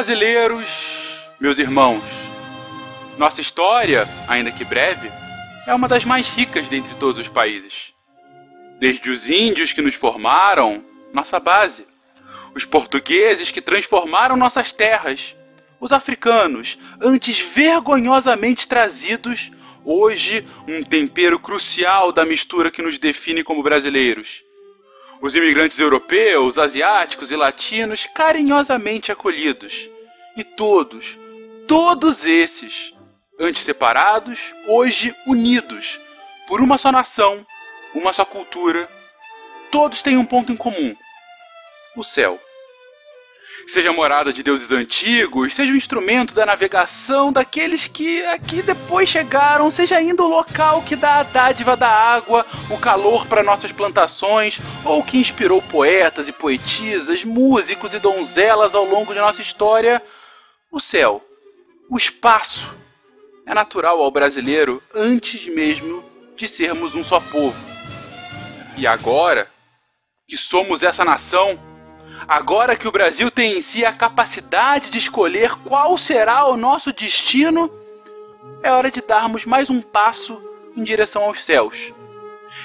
brasileiros, meus irmãos, nossa história, ainda que breve, é uma das mais ricas dentre todos os países. Desde os índios que nos formaram, nossa base, os portugueses que transformaram nossas terras, os africanos, antes vergonhosamente trazidos, hoje um tempero crucial da mistura que nos define como brasileiros. Os imigrantes europeus, asiáticos e latinos carinhosamente acolhidos. E todos, todos esses, antes separados, hoje unidos, por uma só nação, uma só cultura, todos têm um ponto em comum: o céu. Seja morada de deuses antigos, seja o instrumento da navegação daqueles que aqui depois chegaram, seja ainda o local que dá a dádiva da água, o calor para nossas plantações, ou que inspirou poetas e poetisas, músicos e donzelas ao longo de nossa história, o céu, o espaço, é natural ao brasileiro antes mesmo de sermos um só povo. E agora que somos essa nação, agora que o Brasil tem em si a capacidade de escolher qual será o nosso destino, é hora de darmos mais um passo em direção aos céus.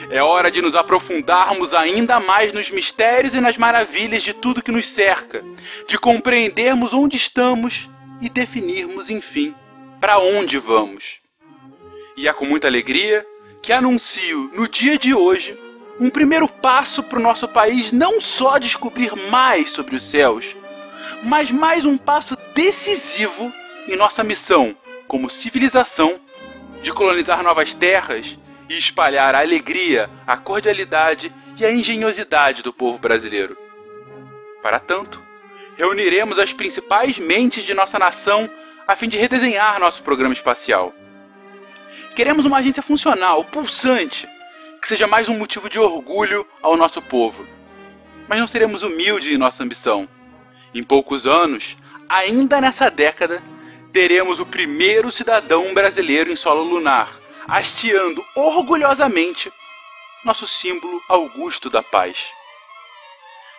É hora de nos aprofundarmos ainda mais nos mistérios e nas maravilhas de tudo que nos cerca, de compreendermos onde estamos e definirmos, enfim, para onde vamos. E é com muita alegria que anuncio no dia de hoje um primeiro passo para o nosso país não só descobrir mais sobre os céus, mas mais um passo decisivo em nossa missão como civilização de colonizar novas terras e espalhar a alegria, a cordialidade e a engenhosidade do povo brasileiro. Para tanto, reuniremos as principais mentes de nossa nação a fim de redesenhar nosso programa espacial. Queremos uma agência funcional, pulsante, que seja mais um motivo de orgulho ao nosso povo. Mas não seremos humildes em nossa ambição. Em poucos anos, ainda nessa década, teremos o primeiro cidadão brasileiro em solo lunar, hasteando orgulhosamente nosso símbolo augusto da paz.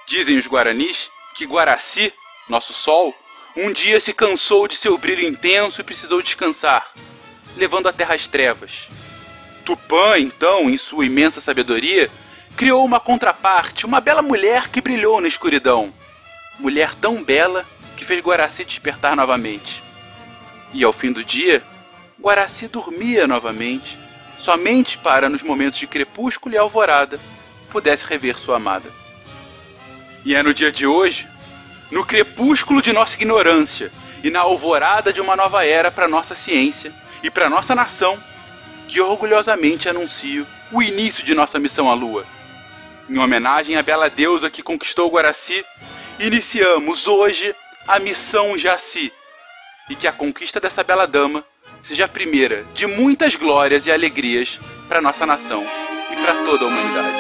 Dizem os guaranis que Guaraci, nosso sol, um dia se cansou de seu brilho intenso e precisou descansar, levando a terra às trevas. Tupã, então, em sua imensa sabedoria, criou uma contraparte, uma bela mulher que brilhou na escuridão. Mulher tão bela que fez Guaraci despertar novamente. E ao fim do dia, Guaraci dormia novamente, somente para, nos momentos de crepúsculo e alvorada, pudesse rever sua amada. E é no dia de hoje, no crepúsculo de nossa ignorância e na alvorada de uma nova era para nossa ciência e para nossa nação, que orgulhosamente anuncio o início de nossa missão à Lua. Em homenagem à bela deusa que conquistou Guaraci, iniciamos hoje a missão Jaci, e que a conquista dessa bela dama seja a primeira de muitas glórias e alegrias para nossa nação e para toda a humanidade.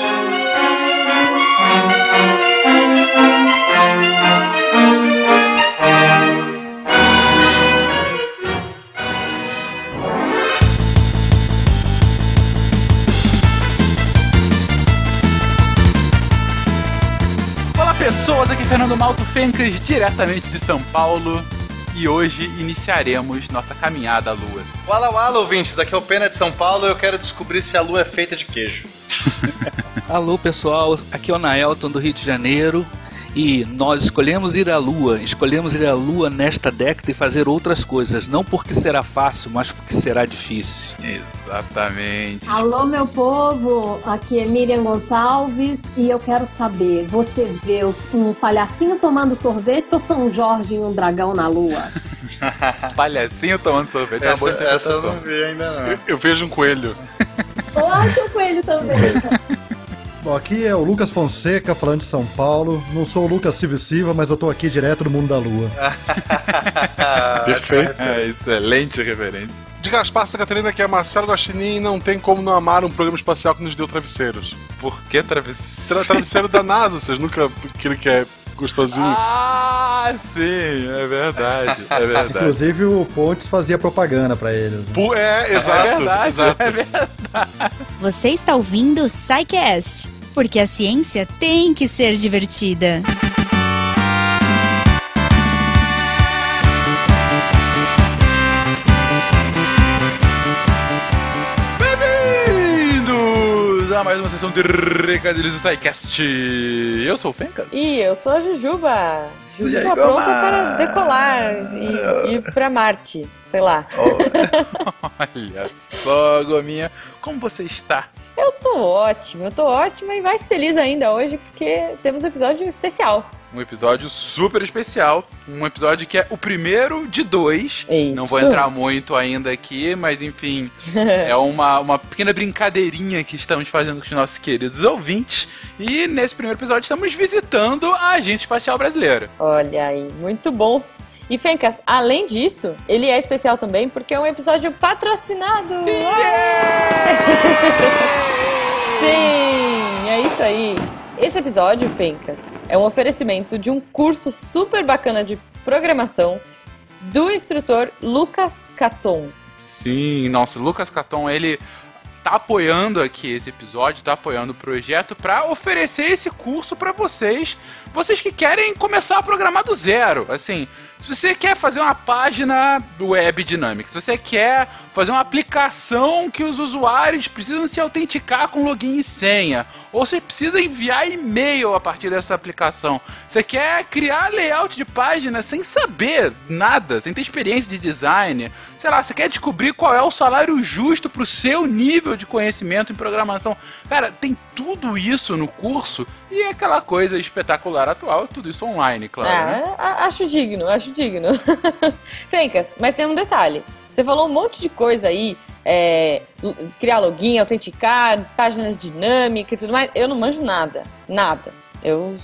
Pessoas, aqui é Fernando Malto Fencas, diretamente de São Paulo. E hoje iniciaremos nossa caminhada à Lua. Wala wala, ouvintes, aqui é o Pena de São Paulo e eu quero descobrir se a Lua é feita de queijo. Alô pessoal, aqui é o Naelton do Rio de Janeiro e nós escolhemos ir à Lua, escolhemos ir à Lua nesta década e fazer outras coisas, não porque será fácil, mas porque será difícil. Exatamente. Alô, meu povo, aqui é Miriam Gonçalves e eu quero saber: você vê um palhacinho tomando sorvete ou São Jorge e um dragão na Lua? palhacinho tomando sorvete é essa, essa eu não vi ainda não. Eu, eu vejo um coelho. Olha um coelho também. Bom, aqui é o Lucas Fonseca falando de São Paulo. Não sou o Lucas Silva Silva, mas eu tô aqui direto do mundo da lua. Perfeito. É, excelente referência. De Gaspar Santa Catarina, que é Marcelo Guaxinim, não tem como não amar um programa espacial que nos deu travesseiros. Por que travesseiro? Tra travesseiro da NASA, vocês nunca. aquele que é gostosinho. Ah, sim, é verdade, é verdade. Inclusive o Pontes fazia propaganda para eles. Né? É, exato. É verdade, exato. é verdade. Você está ouvindo o SciCast, porque a ciência tem que ser divertida. Bem-vindos a mais uma sessão de Recadilhos do SciCast. Eu sou o Fencas. E eu sou a Jujuba. Jujuba aí, pronta para decolar e ir para Marte, sei lá. Oh. Olha só, Gominha, como você está? Eu tô ótima, eu tô ótima e mais feliz ainda hoje porque temos um episódio especial. Um episódio super especial, um episódio que é o primeiro de dois. Isso. Não vou entrar muito ainda aqui, mas enfim, é uma, uma pequena brincadeirinha que estamos fazendo com os nossos queridos ouvintes. E nesse primeiro episódio estamos visitando a Agência Espacial Brasileira. Olha aí, muito bom. E Fencas, além disso, ele é especial também porque é um episódio patrocinado. Sim, é isso aí. Esse episódio, Fencas, é um oferecimento de um curso super bacana de programação do instrutor Lucas Caton. Sim, nossa, Lucas Caton, ele tá apoiando aqui esse episódio, tá apoiando o projeto para oferecer esse curso para vocês, vocês que querem começar a programar do zero. Assim, se você quer fazer uma página web dinâmica, se você quer fazer uma aplicação que os usuários precisam se autenticar com login e senha, ou você precisa enviar e-mail a partir dessa aplicação, você quer criar layout de página sem saber nada, sem ter experiência de design, sei lá, você quer descobrir qual é o salário justo pro seu nível de conhecimento em programação. Cara, tem tudo isso no curso e é aquela coisa espetacular atual, tudo isso online, claro. né? Ah, a- acho digno, acho digno. Fencas, mas tem um detalhe. Você falou um monte de coisa aí, é, criar login, autenticar, página dinâmica e tudo mais. Eu não manjo nada, nada. Eu,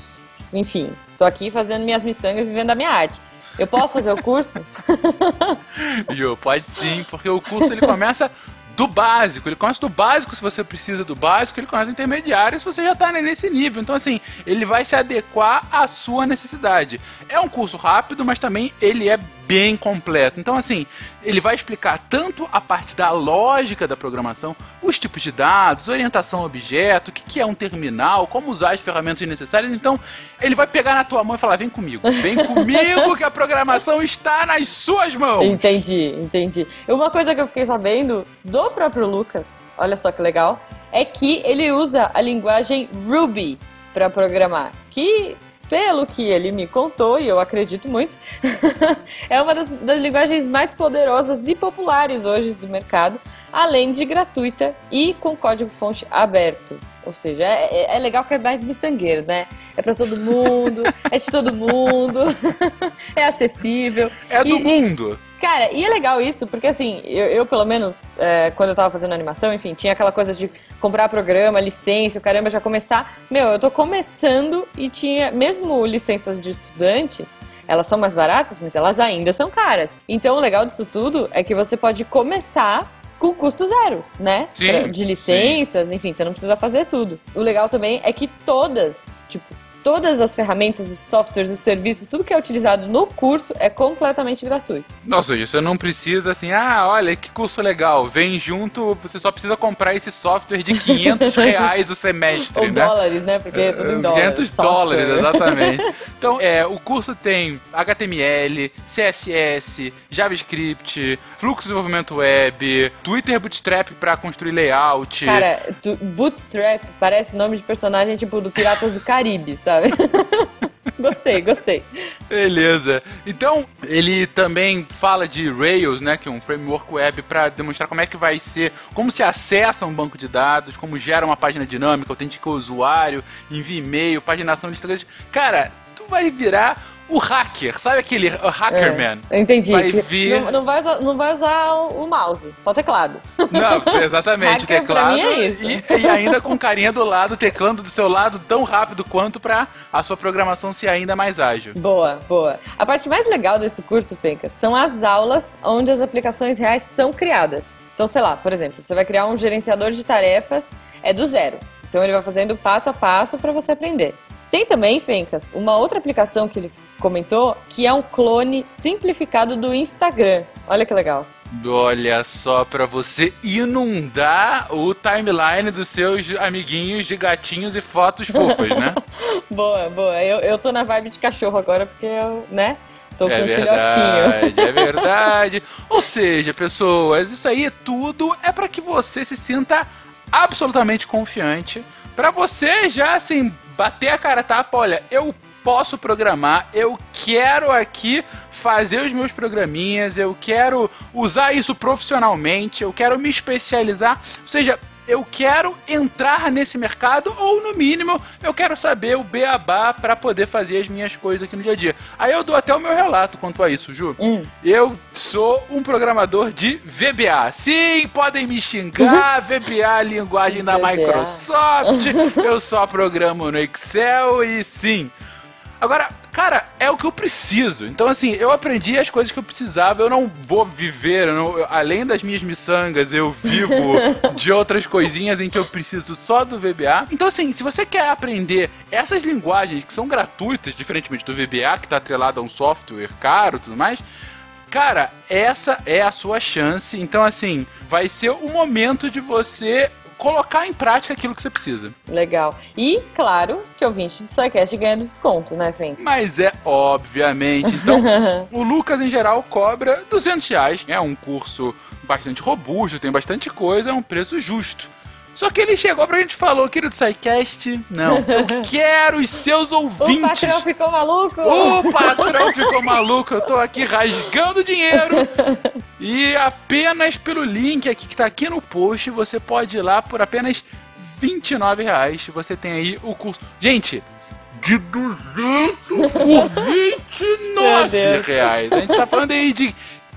enfim, tô aqui fazendo minhas miçangas, vivendo a minha arte. Eu posso fazer o curso? Pode sim, porque o curso ele começa do básico. Ele começa do básico se você precisa do básico, ele começa do intermediário se você já está nesse nível. Então, assim, ele vai se adequar à sua necessidade. É um curso rápido, mas também ele é bem completo. Então, assim, ele vai explicar tanto a parte da lógica da programação, os tipos de dados, orientação a objeto, o que é um terminal, como usar as ferramentas necessárias. Então, ele vai pegar na tua mão e falar: vem comigo, vem comigo que a programação está nas suas mãos. Entendi, entendi. Uma coisa que eu fiquei sabendo do próprio Lucas, olha só que legal, é que ele usa a linguagem Ruby para programar, que pelo que ele me contou, e eu acredito muito, é uma das, das linguagens mais poderosas e populares hoje do mercado, além de gratuita e com código-fonte aberto. Ou seja, é, é- é legal que é mais miçangueiro, né? É pra todo mundo, é de todo mundo, é acessível. É do E- mundo. Cara, e é legal isso, porque assim, eu, eu, pelo menos, é, quando eu tava fazendo animação, enfim, tinha aquela coisa de comprar programa, licença, o caramba, já começar. Meu, eu tô começando e tinha, mesmo licenças de estudante, elas são mais baratas, mas elas ainda são caras. Então o legal disso tudo é que você pode começar com custo zero, né? Sim, de licenças, enfim, você não precisa fazer tudo. O legal também é que todas, tipo, todas as ferramentas, os softwares, os serviços, tudo que é utilizado no curso é completamente gratuito. Nossa, você não precisa assim, ah, olha que curso legal, vem junto, você só precisa comprar esse software de 500 reais o semestre, Ou né? dólares, né? Porque é tudo em dólares. 500 software. dólares, exatamente. Então, é, o curso tem HTML, CSS, JavaScript, fluxo de desenvolvimento web, Twitter Bootstrap para construir layout. Cara, Bootstrap parece nome de personagem tipo do Piratas do Caribe, sabe? gostei, gostei. Beleza. Então, ele também fala de Rails, né, que é um framework web para demonstrar como é que vai ser, como se acessa um banco de dados, como gera uma página dinâmica, autentica o usuário, envia e-mail, paginação de Instagram. Cara, tu vai virar o hacker, sabe aquele uh, hackerman? É, entendi. Vai vir- Não, não vai usar, não vai usar o, o mouse, só teclado. Não, exatamente, Hacker teclado mim é isso. E, e ainda com carinha do lado, teclando do seu lado tão rápido quanto para a sua programação ser ainda mais ágil. Boa, boa. A parte mais legal desse curso, Fencas, são as aulas onde as aplicações reais são criadas. Então, sei lá, por exemplo, você vai criar um gerenciador de tarefas, é do zero. Então ele vai fazendo passo a passo para você aprender. Tem também, Fencas, uma outra aplicação que ele comentou, que é um clone simplificado do Instagram. Olha que legal. Olha só, pra você inundar o timeline dos seus amiguinhos de gatinhos e fotos fofas, né? Boa, boa. Eu, eu tô na vibe de cachorro agora porque eu, né? Tô com é um verdade, filhotinho. é verdade. Ou seja, pessoas, isso aí tudo é pra que você se sinta absolutamente confiante para você já assim bater a cara tapa, olha, eu posso programar, eu quero aqui fazer os meus programinhas, eu quero usar isso profissionalmente, eu quero me especializar. Ou seja, eu quero entrar nesse mercado ou no mínimo eu quero saber o beabá para poder fazer as minhas coisas aqui no dia a dia. Aí eu dou até o meu relato quanto a isso, Ju. Hum. Eu sou um programador de VBA. Sim, podem me xingar, VBA linguagem da VBA. Microsoft. eu só programo no Excel e sim. Agora, cara, é o que eu preciso. Então, assim, eu aprendi as coisas que eu precisava. Eu não vou viver, eu não- eu- além das minhas miçangas, eu vivo de outras coisinhas em que eu preciso só do VBA. Então, assim, se você quer aprender essas linguagens que são gratuitas, diferentemente do VBA, que está atrelado a um software caro e tudo mais. Cara, essa é a sua chance. Então, assim, vai ser o momento de você colocar em prática aquilo que você precisa. Legal. E, claro, que ouvinte do SciCast ganha desconto, né, Fem? Mas é obviamente. Então, o Lucas, em geral, cobra 200 reais. É um curso bastante robusto, tem bastante coisa, é um preço justo. Só que ele chegou pra gente e falou, querido SciCast, não, eu quero os seus o ouvintes. patrão ficou maluco! O patrão ficou maluco, eu tô aqui rasgando dinheiro. E apenas pelo link aqui que tá aqui no post, você pode ir lá por apenas 29 reais. Você tem aí o curso. Gente, de 200 por Meu 29 Deus. reais. A gente tá falando aí de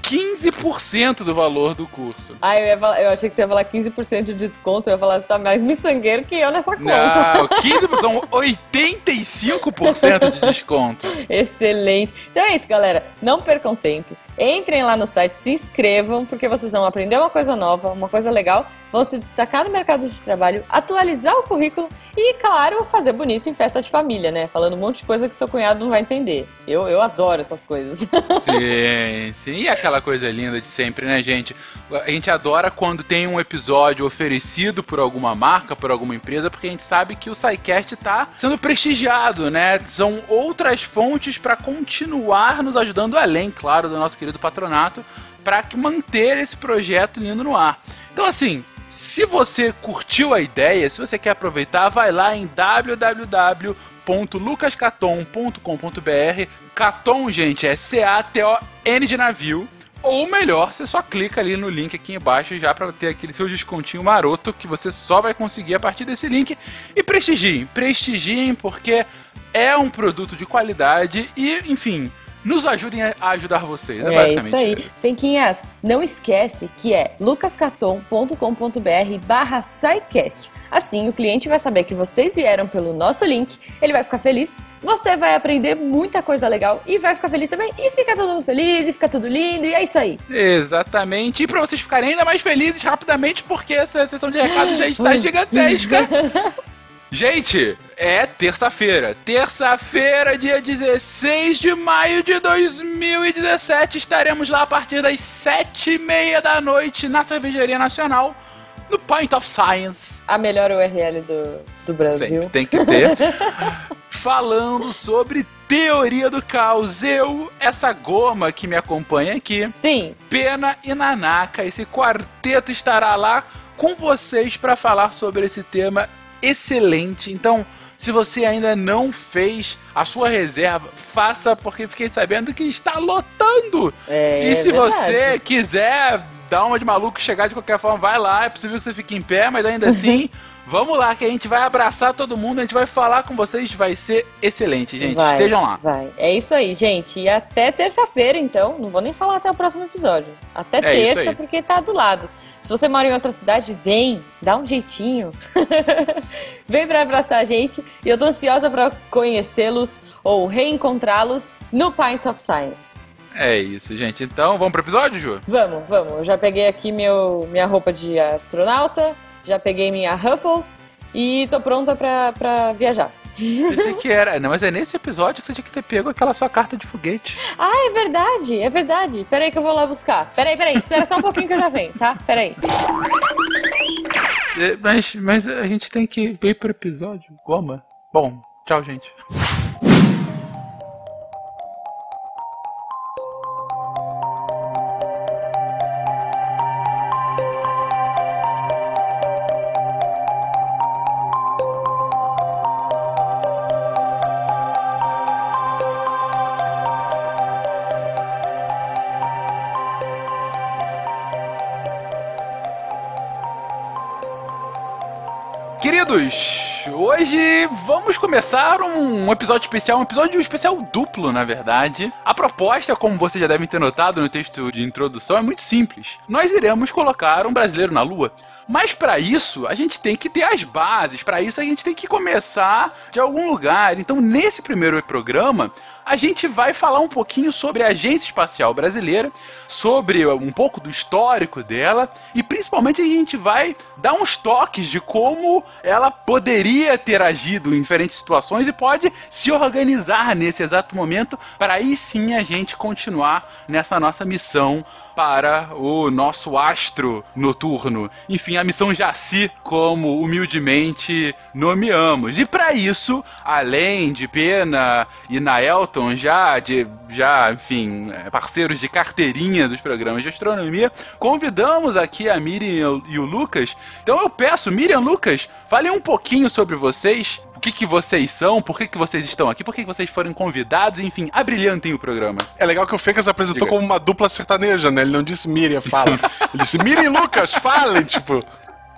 15% do valor do curso. Ah, eu, falar- eu achei que você ia falar 15% de desconto. Eu ia falar, você tá mais miçangueiro que eu nessa conta. Não, 15% são 85% de desconto. Excelente. Então é isso, galera. Não percam tempo. Entrem lá no site, se inscrevam, porque vocês vão aprender uma coisa nova, uma coisa legal, vão se destacar no mercado de trabalho, atualizar o currículo e, claro, fazer bonito em festa de família, né? Falando um monte de coisa que seu cunhado não vai entender. Eu, eu adoro essas coisas. Sim, sim. E aquela coisa linda de sempre, né, gente? A gente adora quando tem um episódio oferecido por alguma marca, por alguma empresa, porque a gente sabe que o SciCast tá sendo prestigiado, né? São outras fontes para continuar nos ajudando, além, claro, do nosso querido patronato, para manter esse projeto lindo no ar. Então, assim, se você curtiu a ideia, se você quer aproveitar, vai lá em www.lucascaton.com.br. Caton, gente, é C-A-T-O-N de navio. Ou melhor, você só clica ali no link aqui embaixo já para ter aquele seu descontinho maroto que você só vai conseguir a partir desse link. E prestigiem, prestigiem porque é um produto de qualidade e, enfim, nos ajudem a ajudar vocês. É, É basicamente isso aí. Fenquinhas, não esquece que é lucascaton.com.br barra SciCast. Assim, o cliente vai saber que vocês vieram pelo nosso link, ele vai ficar feliz, você vai aprender muita coisa legal e vai ficar feliz também, e fica todo mundo feliz, e fica tudo lindo, e é isso aí. Exatamente. E para vocês ficarem ainda mais felizes rapidamente, porque essa sessão de recados já está gigantesca. Gente, é terça-feira. Terça-feira, dia 16 de maio de 2017. Estaremos lá a partir das sete e meia da noite na Cervejaria Nacional, no Point of Science. A melhor URL do, do Brasil. Sempre tem que ter. Falando sobre teoria do caos. Eu, essa goma que me acompanha aqui, Sim, Pena e Nanaka. Esse quarteto estará lá com vocês para falar sobre esse tema excelente. Então, se você ainda não fez a sua reserva, faça, porque fiquei sabendo que está lotando. é e se você quiser dar uma de maluco chegar de qualquer forma, vai lá. É possível que você fique em pé, mas ainda assim. Vamos lá, que a gente vai abraçar todo mundo, a gente vai falar com vocês, vai ser excelente, gente. Vai, Estejam lá. Vai. É isso aí, gente. E até terça-feira, então. Não vou nem falar até o próximo episódio. Até É terça, porque tá do lado. Se você mora em outra cidade, vem, dá um jeitinho. vem pra abraçar a gente. E eu tô ansiosa pra conhecê-los ou reencontrá-los no Pint of Science. É isso, gente. Então, vamos pro episódio, Ju? Vamos, vamos. Eu já peguei aqui meu, minha roupa de astronauta, já peguei minha Ruffles e tô pronta pra, pra viajar. Pensei que era. Não, mas é nesse episódio que você tinha que ter pego aquela sua carta de foguete. Ah, é verdade, é verdade. Peraí que eu vou lá buscar. Peraí, peraí, espera só um pouquinho que eu já venho, tá? Peraí. É, Mas, mas a gente tem que ir pro episódio. Goma. Bom, tchau, gente. Queridos, hoje vamos começar um episódio especial, um episódio especial duplo, na verdade. A proposta, como vocês já devem ter notado no texto de introdução, é muito simples. Nós iremos colocar um brasileiro na Lua. Mas para isso, a gente tem que ter as bases, para isso a gente tem que começar de algum lugar. Então, nesse primeiro programa, a gente vai falar um pouquinho sobre a Agência Espacial Brasileira, sobre um pouco do histórico dela e principalmente a gente vai dar uns toques de como ela poderia ter agido em diferentes situações e pode se organizar nesse exato momento para aí sim a gente continuar nessa nossa missão para o nosso astro noturno. Enfim, a missão Jaci, como humildemente nomeamos. E para isso, além de Pena e Já de já, enfim, parceiros de carteirinha dos programas de astronomia, convidamos aqui a Miriam e o Lucas. Então eu peço, Miriam Lucas, falem um pouquinho sobre vocês, o que, que vocês são, por que, que vocês estão aqui, por que, que vocês foram convidados, enfim, abrilhantem o programa. É legal que o Fencas apresentou Diga. como uma dupla sertaneja, né? Ele não disse Miriam, fala. Ele disse Miriam e Lucas, falem, tipo.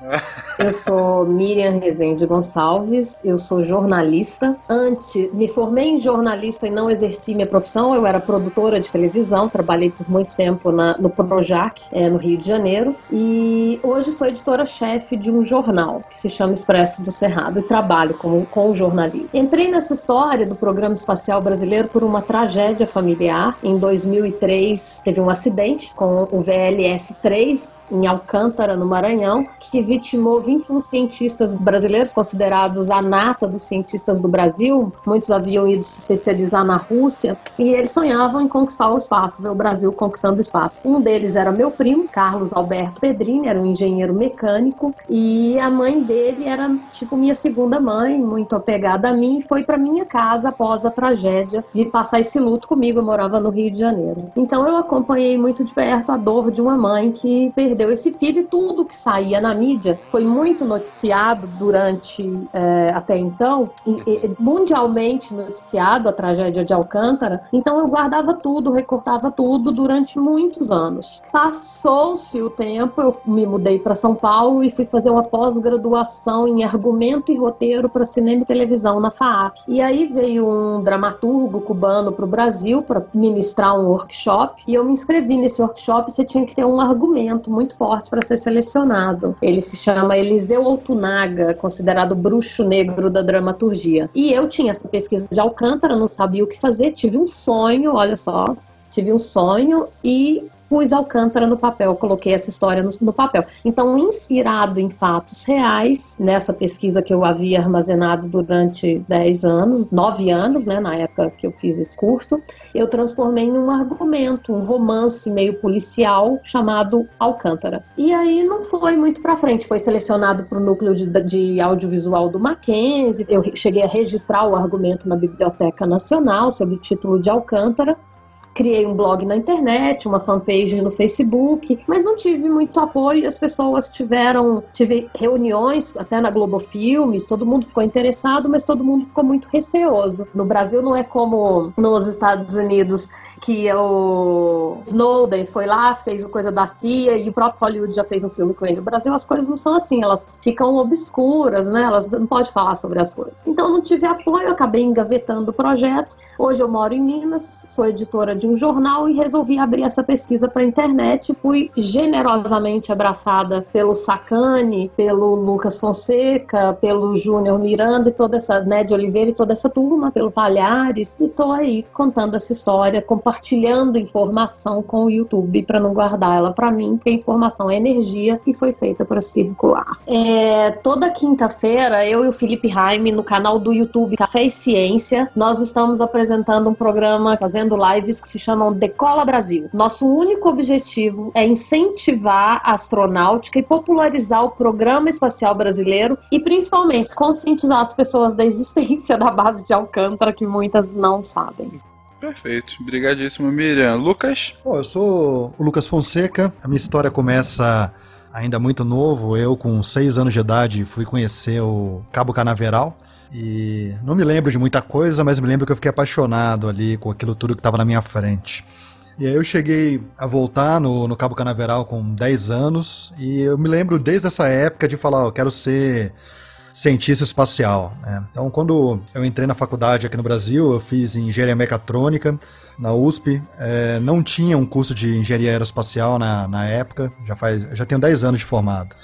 Eu sou Miriam Rezende Gonçalves, eu sou jornalista. Antes, me formei em jornalista e não exerci minha profissão. Eu era produtora de televisão, trabalhei por muito tempo na- no Projac, é, no Rio de Janeiro. E hoje sou editora-chefe de um jornal que se chama Expresso do Cerrado e trabalho com, com jornalismo. Entrei nessa história do Programa Espacial Brasileiro por uma tragédia familiar. Em 2003, teve um acidente com o VLS-3 em Alcântara, no Maranhão, que vitimou 21 cientistas brasileiros, considerados a nata dos cientistas do Brasil. Muitos haviam ido se especializar na Rússia e eles sonhavam em conquistar o espaço, ver o Brasil conquistando o espaço. Um deles era meu primo, Carlos Alberto Pedrini, era um engenheiro mecânico, e a mãe dele era tipo minha segunda mãe, muito apegada a mim, foi para minha casa após a tragédia de passar esse luto comigo. Eu morava no Rio de Janeiro. Então eu acompanhei muito de perto a dor de uma mãe que perdeu esse filho e tudo que saía na mídia foi muito noticiado durante é, até então, e- e mundialmente noticiado a tragédia de Alcântara. Então eu guardava tudo, recortava tudo durante muitos anos. Passou-se o tempo, eu me mudei para São Paulo e fui fazer uma pós-graduação em argumento e roteiro para cinema e televisão na FAAP. E aí veio um dramaturgo cubano para o Brasil para ministrar um workshop e eu me inscrevi nesse workshop. Você tinha que ter um argumento muito forte para ser selecionado. Ele se chama Eliseu Altunaga, considerado bruxo negro da dramaturgia. E eu tinha essa pesquisa de Alcântara, não sabia o que fazer, tive um sonho, olha só, tive um sonho e pus Alcântara no papel, coloquei essa história no, no papel. Então, inspirado em fatos reais, nessa pesquisa que eu havia armazenado durante 10 anos, 9 anos, né, na época que eu fiz esse curso, eu transformei em um argumento, um romance meio policial chamado Alcântara. E aí não foi muito pra frente, foi selecionado para o núcleo de, de audiovisual do Mackenzie, eu cheguei a registrar o argumento na Biblioteca Nacional sob o título de Alcântara, criei um blog na internet, uma fanpage no Facebook, mas não tive muito apoio. As pessoas tiveram, tive reuniões até na Globo Filmes, todo mundo ficou interessado, mas todo mundo ficou muito receoso. No Brasil não é como nos Estados Unidos que o Snowden foi lá, fez o coisa da CIA e o próprio Hollywood já fez um filme com ele. No Brasil as coisas não são assim, elas ficam obscuras, né? Elas não pode falar sobre as coisas. Então não tive apoio, acabei engavetando o projeto. Hoje eu moro em Minas, sou editora de um jornal e resolvi abrir essa pesquisa para a internet. Fui generosamente abraçada pelo Sacani, pelo Lucas Fonseca, pelo Júnior Miranda e toda essa, né, de Oliveira e toda essa turma, pelo Palhares. E tô aí contando essa história, compartilhando informação com o YouTube para não guardar ela para mim, porque a informação é energia e foi feita para circular. É, toda quinta-feira, eu e o Felipe Raime, no canal do YouTube Café e Ciência, nós estamos apresentando um programa, fazendo lives que se chamam Decola Brasil. Nosso único objetivo é incentivar a astronáutica e popularizar o programa espacial brasileiro e, principalmente, conscientizar as pessoas da existência da base de Alcântara, que muitas não sabem. Perfeito. Obrigadíssimo, Miriam. Lucas? Eu sou o Lucas Fonseca. A minha história começa ainda muito novo. Eu, com seis anos de idade, fui conhecer o Cabo Canaveral. E não me lembro de muita coisa, mas me lembro que eu fiquei apaixonado ali com aquilo tudo que estava na minha frente. E aí eu cheguei a voltar no, no Cabo Canaveral com 10 anos e eu me lembro desde essa época de falar, ó, eu quero ser cientista espacial. Né? Então, quando eu entrei na faculdade aqui no Brasil, eu fiz engenharia mecatrônica na USP. É, não tinha um curso de engenharia aeroespacial na, na época, já, faz, já tenho 10 anos de formado.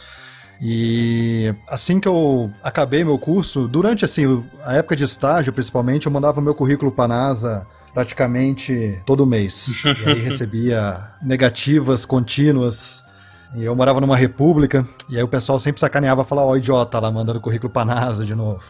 E assim que eu acabei meu curso, durante assim, a época de estágio principalmente, eu mandava meu currículo para a NASA praticamente todo mês. e aí recebia negativas contínuas. E eu morava numa república, e aí o pessoal sempre sacaneava, falava, ó, oh, idiota lá, mandando currículo pra NASA de novo.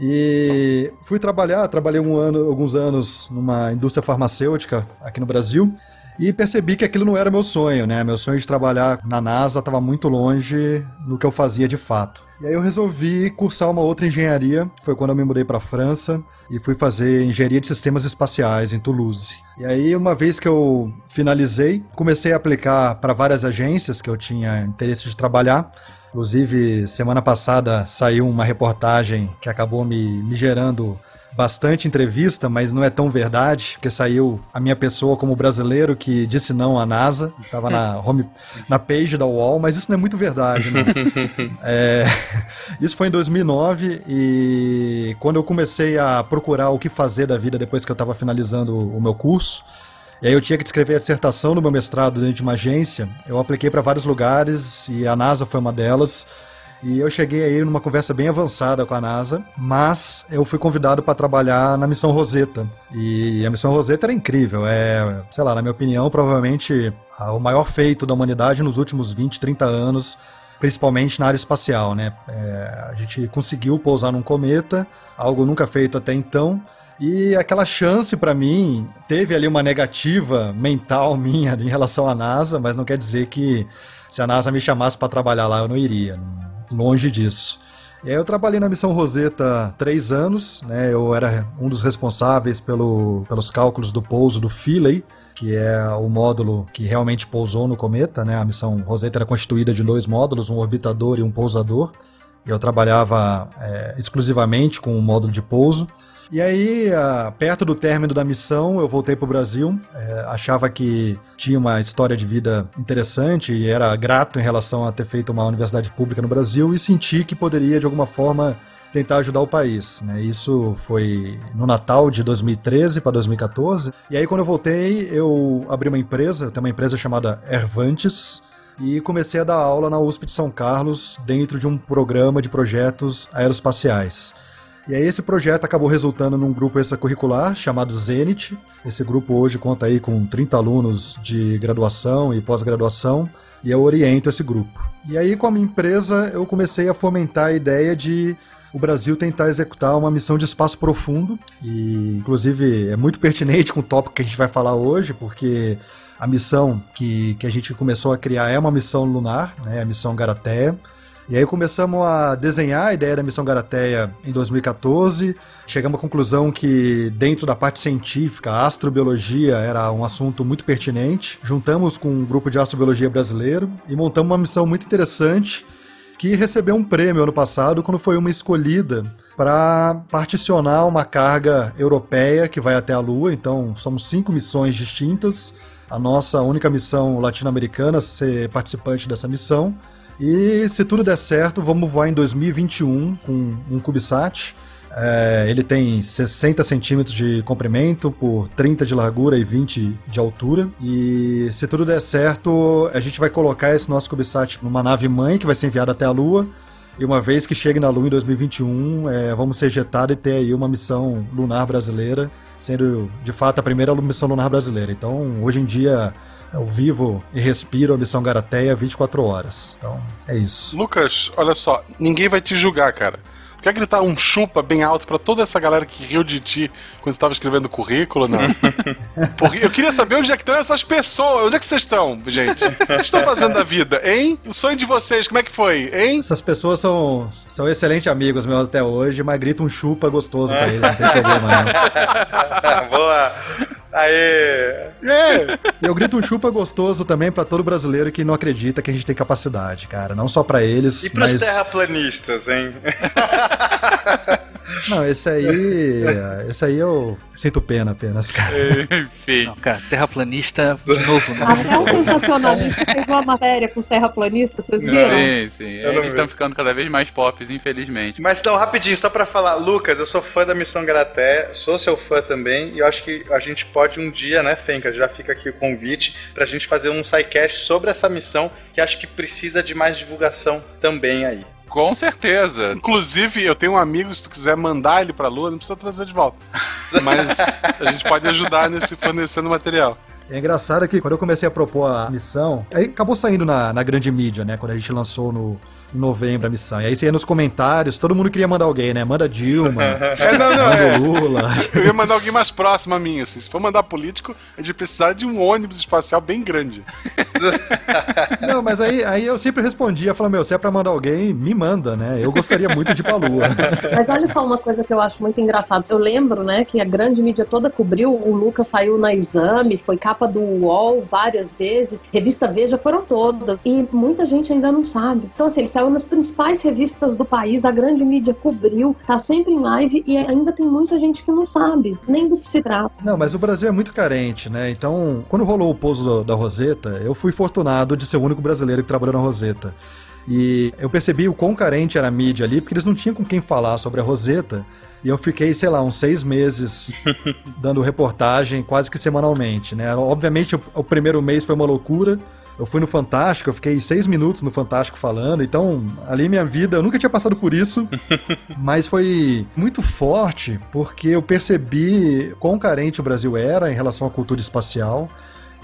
E fui trabalhar, trabalhei um ano, alguns anos numa indústria farmacêutica aqui no Brasil e percebi que aquilo não era meu sonho, né? Meu sonho de trabalhar na NASA estava muito longe do que eu fazia de fato. E aí eu resolvi cursar uma outra engenharia, foi quando eu me mudei para a França e fui fazer engenharia de sistemas espaciais em Toulouse. E aí uma vez que eu finalizei, comecei a aplicar para várias agências que eu tinha interesse de trabalhar. Inclusive, semana passada saiu uma reportagem que acabou me, me gerando bastante entrevista, mas não é tão verdade, porque saiu a minha pessoa como brasileiro que disse não à NASA, estava na home, na page da UOL, mas isso não é muito verdade, né? é, isso foi em 2009 e quando eu comecei a procurar o que fazer da vida depois que eu estava finalizando o meu curso, e aí eu tinha que escrever a dissertação do meu mestrado dentro de uma agência, eu apliquei para vários lugares e a NASA foi uma delas. E eu cheguei aí numa conversa bem avançada com a NASA, mas eu fui convidado para trabalhar na missão Rosetta. E a missão Rosetta era incrível. É, sei lá, na minha opinião, provavelmente o maior feito da humanidade nos últimos 20, 30 anos, principalmente na área espacial, né? É, a gente conseguiu pousar num cometa, algo nunca feito até então. E aquela chance para mim teve ali uma negativa mental minha em relação à NASA, mas não quer dizer que se a NASA me chamasse para trabalhar lá eu não iria longe disso. E aí eu trabalhei na missão Rosetta três anos, né? Eu era um dos responsáveis pelo, pelos cálculos do pouso do Philae, que é o módulo que realmente pousou no cometa, né? A missão Rosetta era constituída de dois módulos, um orbitador e um pousador. Eu trabalhava é, exclusivamente com o módulo de pouso. E aí, perto do término da missão, eu voltei para o Brasil. É, achava que tinha uma história de vida interessante e era grato em relação a ter feito uma universidade pública no Brasil e senti que poderia, de alguma forma, tentar ajudar o país. Né? Isso foi no Natal de 2013 para 2014. E aí, quando eu voltei, eu abri uma empresa, tem uma empresa chamada Ervantes, e comecei a dar aula na USP de São Carlos dentro de um programa de projetos aeroespaciais. E aí esse projeto acabou resultando num grupo extracurricular chamado Zenit. Esse grupo hoje conta aí com 30 alunos de graduação e pós-graduação, e eu oriento esse grupo. E aí com a minha empresa eu comecei a fomentar a ideia de o Brasil tentar executar uma missão de espaço profundo, e inclusive é muito pertinente com o tópico que a gente vai falar hoje, porque a missão que, que a gente começou a criar é uma missão lunar, né, a missão Garateia. E aí começamos a desenhar a ideia da missão Garateia em 2014. Chegamos à conclusão que dentro da parte científica, a astrobiologia era um assunto muito pertinente. Juntamos com um grupo de astrobiologia brasileiro e montamos uma missão muito interessante que recebeu um prêmio ano passado quando foi uma escolhida para particionar uma carga europeia que vai até a Lua. Então, somos cinco missões distintas. A nossa única missão latino-americana ser participante dessa missão. E se tudo der certo, vamos voar em 2021 com um CubeSat. É, ele tem 60 centímetros de comprimento por 30 de largura e 20 de altura. E se tudo der certo, a gente vai colocar esse nosso CubeSat numa nave mãe que vai ser enviada até a Lua. E uma vez que chegue na Lua em 2021, é, vamos ser jetados e ter aí uma missão lunar brasileira, sendo de fato a primeira missão lunar brasileira. Então, hoje em dia, eu vivo e respiro a missão Garateia 24 horas. Então, é isso. Lucas, olha só, ninguém vai te julgar, cara. Quer gritar um chupa bem alto para toda essa galera que riu de ti quando estava escrevendo o currículo, não? Porque eu queria saber onde é que estão essas pessoas. Onde é que vocês estão, gente? O que vocês estão fazendo da vida, hein? O sonho de vocês, como é que foi, hein? Essas pessoas são, são excelentes amigos meus até hoje, mas grita um chupa gostoso pra eles, não tem problema não. Boa! Aê! É. Eu grito um chupa gostoso também para todo brasileiro que não acredita que a gente tem capacidade, cara. Não só para eles. E pros mas... terraplanistas, hein? Não, esse aí. Esse aí eu sinto pena apenas, cara. Enfim. Não, cara, terraplanista de novo, né? Até o sensacionalista fez uma matéria com terraplanista, vocês viram? Sim, sim. Não Eles estão ficando cada vez mais pop, infelizmente. Mas então, rapidinho, só pra falar, Lucas, eu sou fã da Missão Garaté, sou seu fã também, e eu acho que a gente pode um dia, né, Fencas, já fica aqui o convite pra gente fazer um sidecast sobre essa missão, que acho que precisa de mais divulgação também aí. Com certeza. Inclusive, eu tenho um amigo, se tu quiser mandar ele pra Lua, não precisa trazer de volta. Mas a gente pode ajudar nesse fornecendo material. É engraçado que quando eu comecei a propor a missão, aí acabou saindo na, na grande mídia, né? Quando a gente lançou no em novembro a missão. E aí você ia nos comentários, todo mundo queria mandar alguém, né? Manda Dilma, É, não, não, manda é. Lula. Eu ia mandar alguém mais próximo a mim, assim. Se for mandar político, a gente precisar de um ônibus espacial bem grande. Não, mas aí, aí eu sempre respondia, falando, meu, se é pra mandar alguém, me manda, né? Eu gostaria muito de ir pra Lua. Mas olha só uma coisa que eu acho muito engraçada. Eu lembro, né, que a grande mídia toda cobriu, o Lucas saiu na Exame, foi capa do UOL várias vezes, revista Veja foram todas. E muita gente ainda não sabe. Então, assim, ele saiu nas principais revistas do país, a grande mídia cobriu, tá sempre em live e ainda tem muita gente que não sabe nem do que se trata. Não, mas o Brasil é muito carente, né? Então, quando rolou o pouso da Roseta, eu fui fortunado de ser o único brasileiro que trabalhou na Roseta. E eu percebi o quão carente era a mídia ali, porque eles não tinham com quem falar sobre a Roseta. E eu fiquei, sei lá, uns seis meses dando reportagem quase que semanalmente, né? Obviamente, o, o primeiro mês foi uma loucura. Eu fui no Fantástico, eu fiquei seis minutos no Fantástico falando, então ali minha vida, eu nunca tinha passado por isso, mas foi muito forte porque eu percebi quão carente o Brasil era em relação à cultura espacial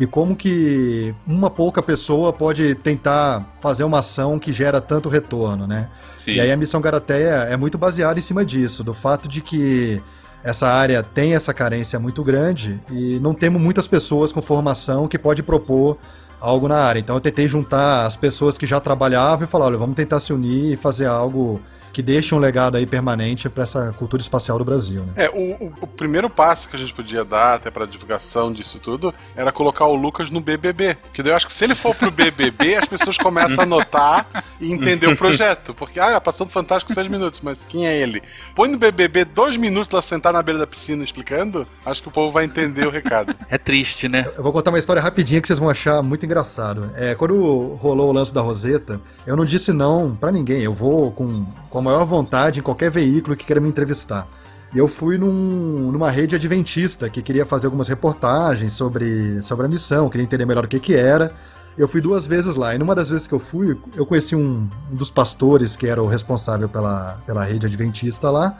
e como que uma pouca pessoa pode tentar fazer uma ação que gera tanto retorno, né? Sim. E aí a missão Garateia é muito baseada em cima disso, do fato de que essa área tem essa carência muito grande e não temos muitas pessoas com formação que pode propor algo na área. Então eu tentei juntar as pessoas que já trabalhavam e falar, olha, vamos tentar se unir e fazer algo que deixe um legado aí permanente para essa cultura espacial do Brasil, né? É, o, o- o primeiro passo que a gente podia dar, até pra divulgação disso tudo, era colocar o Lucas no BBB. Porque daí eu acho que se ele for pro BBB, as pessoas começam a notar e entender o projeto. Porque, ah, passou do Fantástico seis minutos, mas quem é ele? Põe no BBB dois minutos lá sentar na beira da piscina explicando, acho que o povo vai entender o recado. É triste, né? Eu vou contar uma história rapidinha que vocês vão achar muito engraçado. É, quando rolou o lance da Roseta, eu não disse não pra ninguém. Eu vou com, com a maior vontade em qualquer veículo que queira me entrevistar. E eu fui num- numa rede adventista que queria fazer algumas reportagens sobre, sobre a missão, queria entender melhor o que, que era. Eu fui duas vezes lá, e numa das vezes que eu fui, eu conheci um, um dos pastores que era o responsável pela, pela rede adventista lá.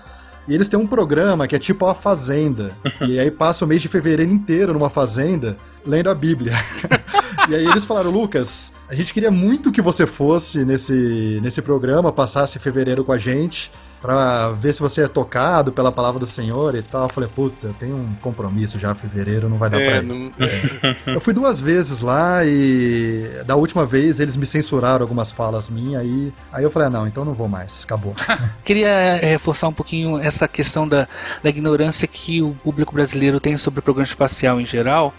E eles têm um programa que é tipo a Fazenda. e aí passa o mês de fevereiro inteiro numa fazenda lendo a Bíblia. e aí eles falaram, Lucas, a gente queria muito que você fosse nesse, nesse programa, passasse fevereiro com a gente, pra ver se você é tocado pela palavra do Senhor e tal. Eu falei, puta, eu tenho um compromisso já fevereiro, não vai dar pra É, ir. não- Eu fui duas vezes lá e da última vez eles me censuraram algumas falas minhas aí, aí eu falei, ah, não, então não vou mais, acabou. Queria é, reforçar um pouquinho essa questão da, da ignorância que o público brasileiro tem sobre o programa espacial em geral.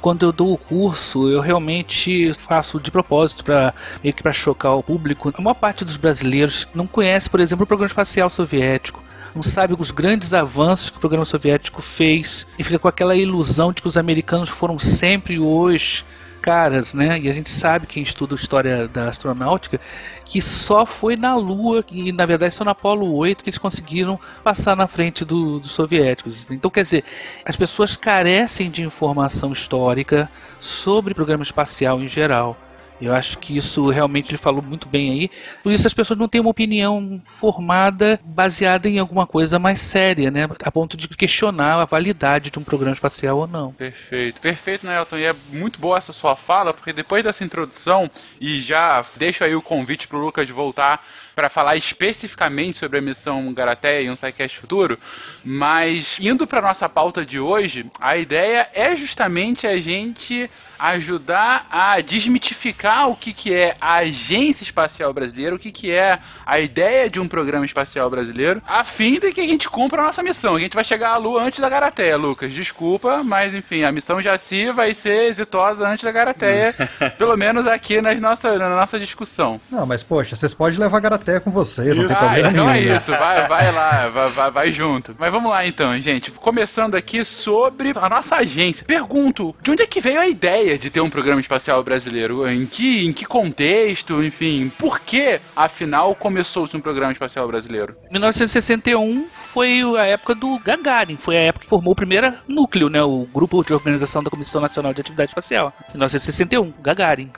Quando eu dou o curso, eu realmente faço de propósito para meio que para chocar o público. A maior parte dos brasileiros não conhece, por exemplo, o programa espacial soviético. Não sabe os grandes avanços que o programa soviético fez e fica com aquela ilusão de que os americanos foram sempre os caras, né? E a gente sabe, quem estuda a história da astronáutica, que só foi na Lua, e na verdade só na Apolo 8 que eles conseguiram passar na frente do- dos soviéticos. Então, quer dizer, as pessoas carecem de informação histórica sobre o programa espacial em geral. Eu acho que isso realmente ele falou muito bem aí. Por isso as pessoas não têm uma opinião formada baseada em alguma coisa mais séria, né? A ponto de questionar a validade de um programa espacial ou não. Perfeito, perfeito, né, Elton? E é muito boa essa sua fala, porque depois dessa introdução, e já deixo aí o convite pro Lucas voltar para falar especificamente sobre a missão Garateia e um SciCast futuro, mas indo para nossa pauta de hoje, a ideia é justamente a gente ajudar a desmitificar o que, que é a Agência Espacial Brasileira, o que, que é a ideia de um programa espacial brasileiro, a fim de que a gente cumpra a nossa missão. A gente vai chegar à Lua antes da Garateia, Lucas. Desculpa, mas enfim, a missão Jaci vai ser exitosa antes da Garateia, pelo menos aqui nas nossa, na nossa discussão. Não, mas poxa, vocês podem levar a Garateia com vocês, não tem Isso. Ah, problema então nenhum. é isso, vai, vai lá, vai, vai, vai junto. Mas vamos lá então, gente. Começando aqui sobre a nossa agência. Pergunto, de onde é que veio a ideia de ter um programa espacial brasileiro? Em que, em que contexto, enfim, por que, afinal, começou-se um programa espacial brasileiro? 1961 foi a época do Gagarin, foi a época que formou o primeiro núcleo, né? O grupo de organização da Comissão Nacional de Atividade Espacial. 1961, Gagarin.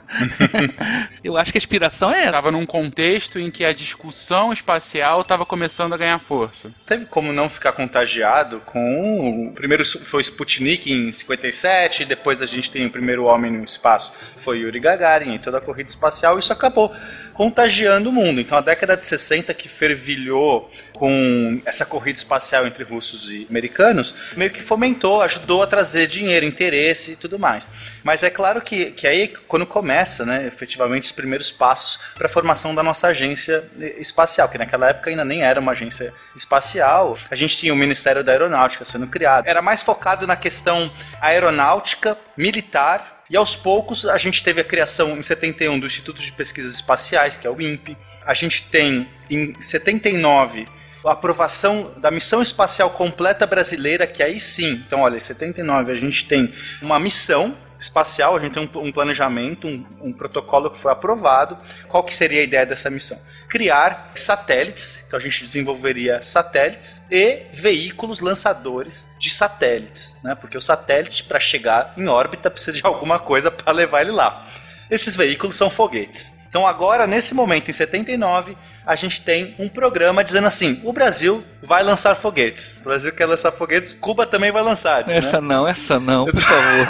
Eu acho que a inspiração é essa. Tava num contexto em que a discussão espacial estava começando a ganhar força. Teve como não ficar contagiado com. O primeiro foi o Sputnik em 57, depois a gente tem o primeiro homem no espaço, foi Yuri Gagarin, e toda a corrida espacial, isso acabou contagiando o mundo. Então a década de 60 que fervilhou com essa corrida espacial entre russos e americanos, meio que fomentou, ajudou a trazer dinheiro, interesse e tudo mais. Mas é claro que, que aí, quando começa, né, efetivamente, os primeiros passos para a formação da nossa agência espacial, que naquela época ainda nem era uma agência espacial, a gente tinha o Ministério da Aeronáutica sendo criado. Era mais focado na questão aeronáutica, militar, e aos poucos a gente teve a criação em 71 do Instituto de Pesquisas Espaciais, que é o INPE. A gente tem em 79 a aprovação da missão espacial completa brasileira, que aí sim, então olha, em 79 a gente tem uma missão espacial, a gente tem um, um planejamento, um, um, protocolo que foi aprovado. Qual que seria a ideia dessa missão? Criar satélites, então a gente desenvolveria satélites e veículos lançadores de satélites, né? Porque o satélite para chegar em órbita precisa de alguma coisa para levar ele lá. Esses veículos são foguetes. Então agora, nesse momento, em 79, a gente tem um programa dizendo assim: o Brasil vai lançar foguetes. O Brasil quer lançar foguetes, Cuba também vai lançar. Essa né? não, essa não, por favor.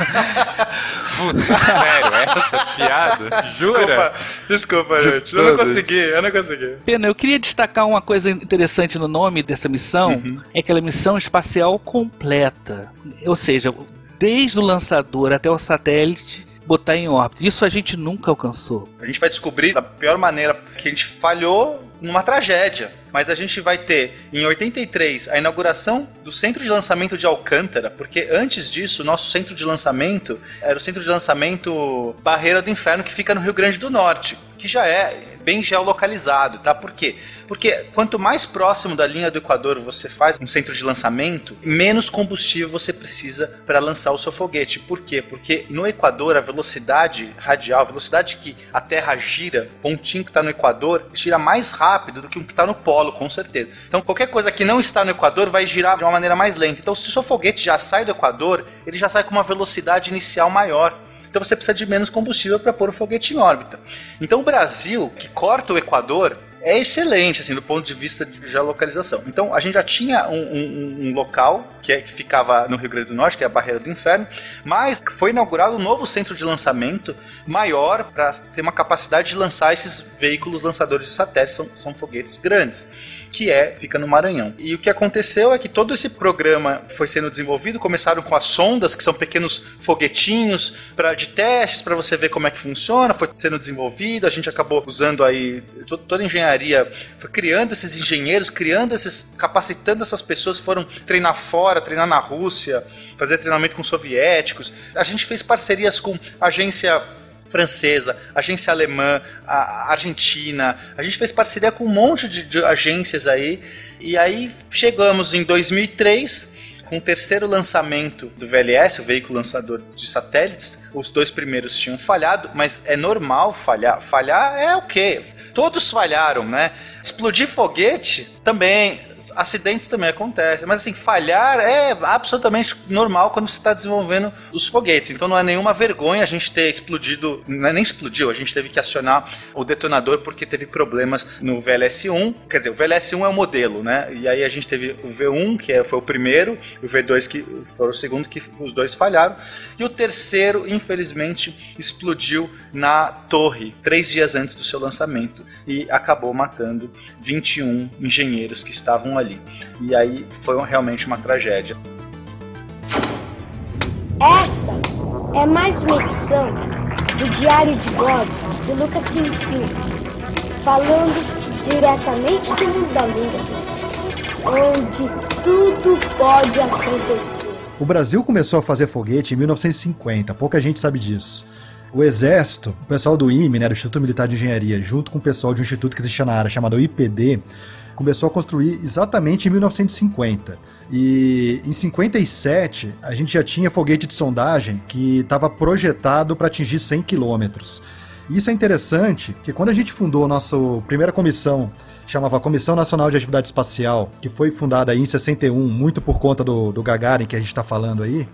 Sério, essa piada? Jura? Desculpa, desculpa, De gente. Eu não consegui, eu não consegui. Pena, eu queria destacar uma coisa interessante no nome dessa missão, é aquela missão espacial completa. Ou seja, desde o lançador até o satélite botar em órbita. Isso a gente nunca alcançou. A gente vai descobrir da pior maneira que a gente falhou numa tragédia. Mas a gente vai ter, em 83, a inauguração do centro de lançamento de Alcântara, porque antes disso, o nosso centro de lançamento era o centro de lançamento Barreira do Inferno, que fica no Rio Grande do Norte, que já é bem geolocalizado, tá? Por quê? Porque quanto mais próximo da linha do Equador você faz um centro de lançamento, menos combustível você precisa para lançar o seu foguete. Por quê? Porque no Equador a velocidade radial, a velocidade que a Terra gira, pontinho que está no Equador, gira mais rápido do que o que está no polo, com certeza. Então qualquer coisa que não está no Equador vai girar de uma maneira mais lenta. Então se o seu foguete já sai do Equador, ele já sai com uma velocidade inicial maior. Então você precisa de menos combustível para pôr o foguete em órbita. Então o Brasil, que corta o Equador, é excelente, assim, do ponto de vista de geolocalização. Então, a gente já tinha um, um- um local que, é- que ficava no Rio Grande do Norte, que é a Barreira do Inferno, mas foi inaugurado um novo centro de lançamento maior para ter uma capacidade de lançar esses veículos lançadores de satélites, são, são foguetes grandes que é fica no Maranhão. E o que aconteceu é que todo esse programa foi sendo desenvolvido, começaram com as sondas, que são pequenos foguetinhos pra, de testes para você ver como é que funciona, foi sendo desenvolvido, a gente acabou usando aí to- toda a engenharia, foi criando esses engenheiros, criando esses, capacitando essas pessoas foram treinar fora, treinar na Rússia, fazer treinamento com soviéticos. A gente fez parcerias com agência francesa, agência alemã, a Argentina. A gente fez parceria com um monte de, de agências aí. E aí chegamos em 2003 com o terceiro lançamento do VLS, o veículo lançador de satélites. Os dois primeiros tinham falhado, mas é normal falhar. Falhar é o quê? Todos falharam, né? Explodir foguete também. Acidentes também acontecem, mas assim, falhar é absolutamente normal quando você está desenvolvendo os foguetes. Então não é nenhuma vergonha a gente ter explodido, é nem explodiu, a gente teve que acionar o detonador porque teve problemas no VLS-1. Quer dizer, o VLS-1 é o modelo, né? E aí a gente teve o V1, que é- foi o primeiro, e o V2 que foi o segundo, que os dois falharam. E o terceiro, infelizmente, explodiu na torre, três dias antes do seu lançamento, e acabou matando 21 engenheiros que estavam ali. E aí foi realmente uma tragédia. Esta é mais uma edição do Diário de Bordo de Lucas Silva, falando diretamente do mundo da lua, onde tudo pode acontecer. O Brasil começou a fazer foguete em 1950, pouca gente sabe disso. O Exército, o pessoal do IME, né, do Instituto Militar de Engenharia, junto com o pessoal de um instituto que existia na área chamado IPD, começou a construir exatamente em 1950. E em 57, a gente já tinha foguete de sondagem que estava projetado para atingir 100 quilômetros. Isso é interessante, que quando a gente fundou a nossa primeira comissão, que chamava Comissão Nacional de Atividade Espacial, que foi fundada em 61, muito por conta do, do Gagarin que a gente está falando aí,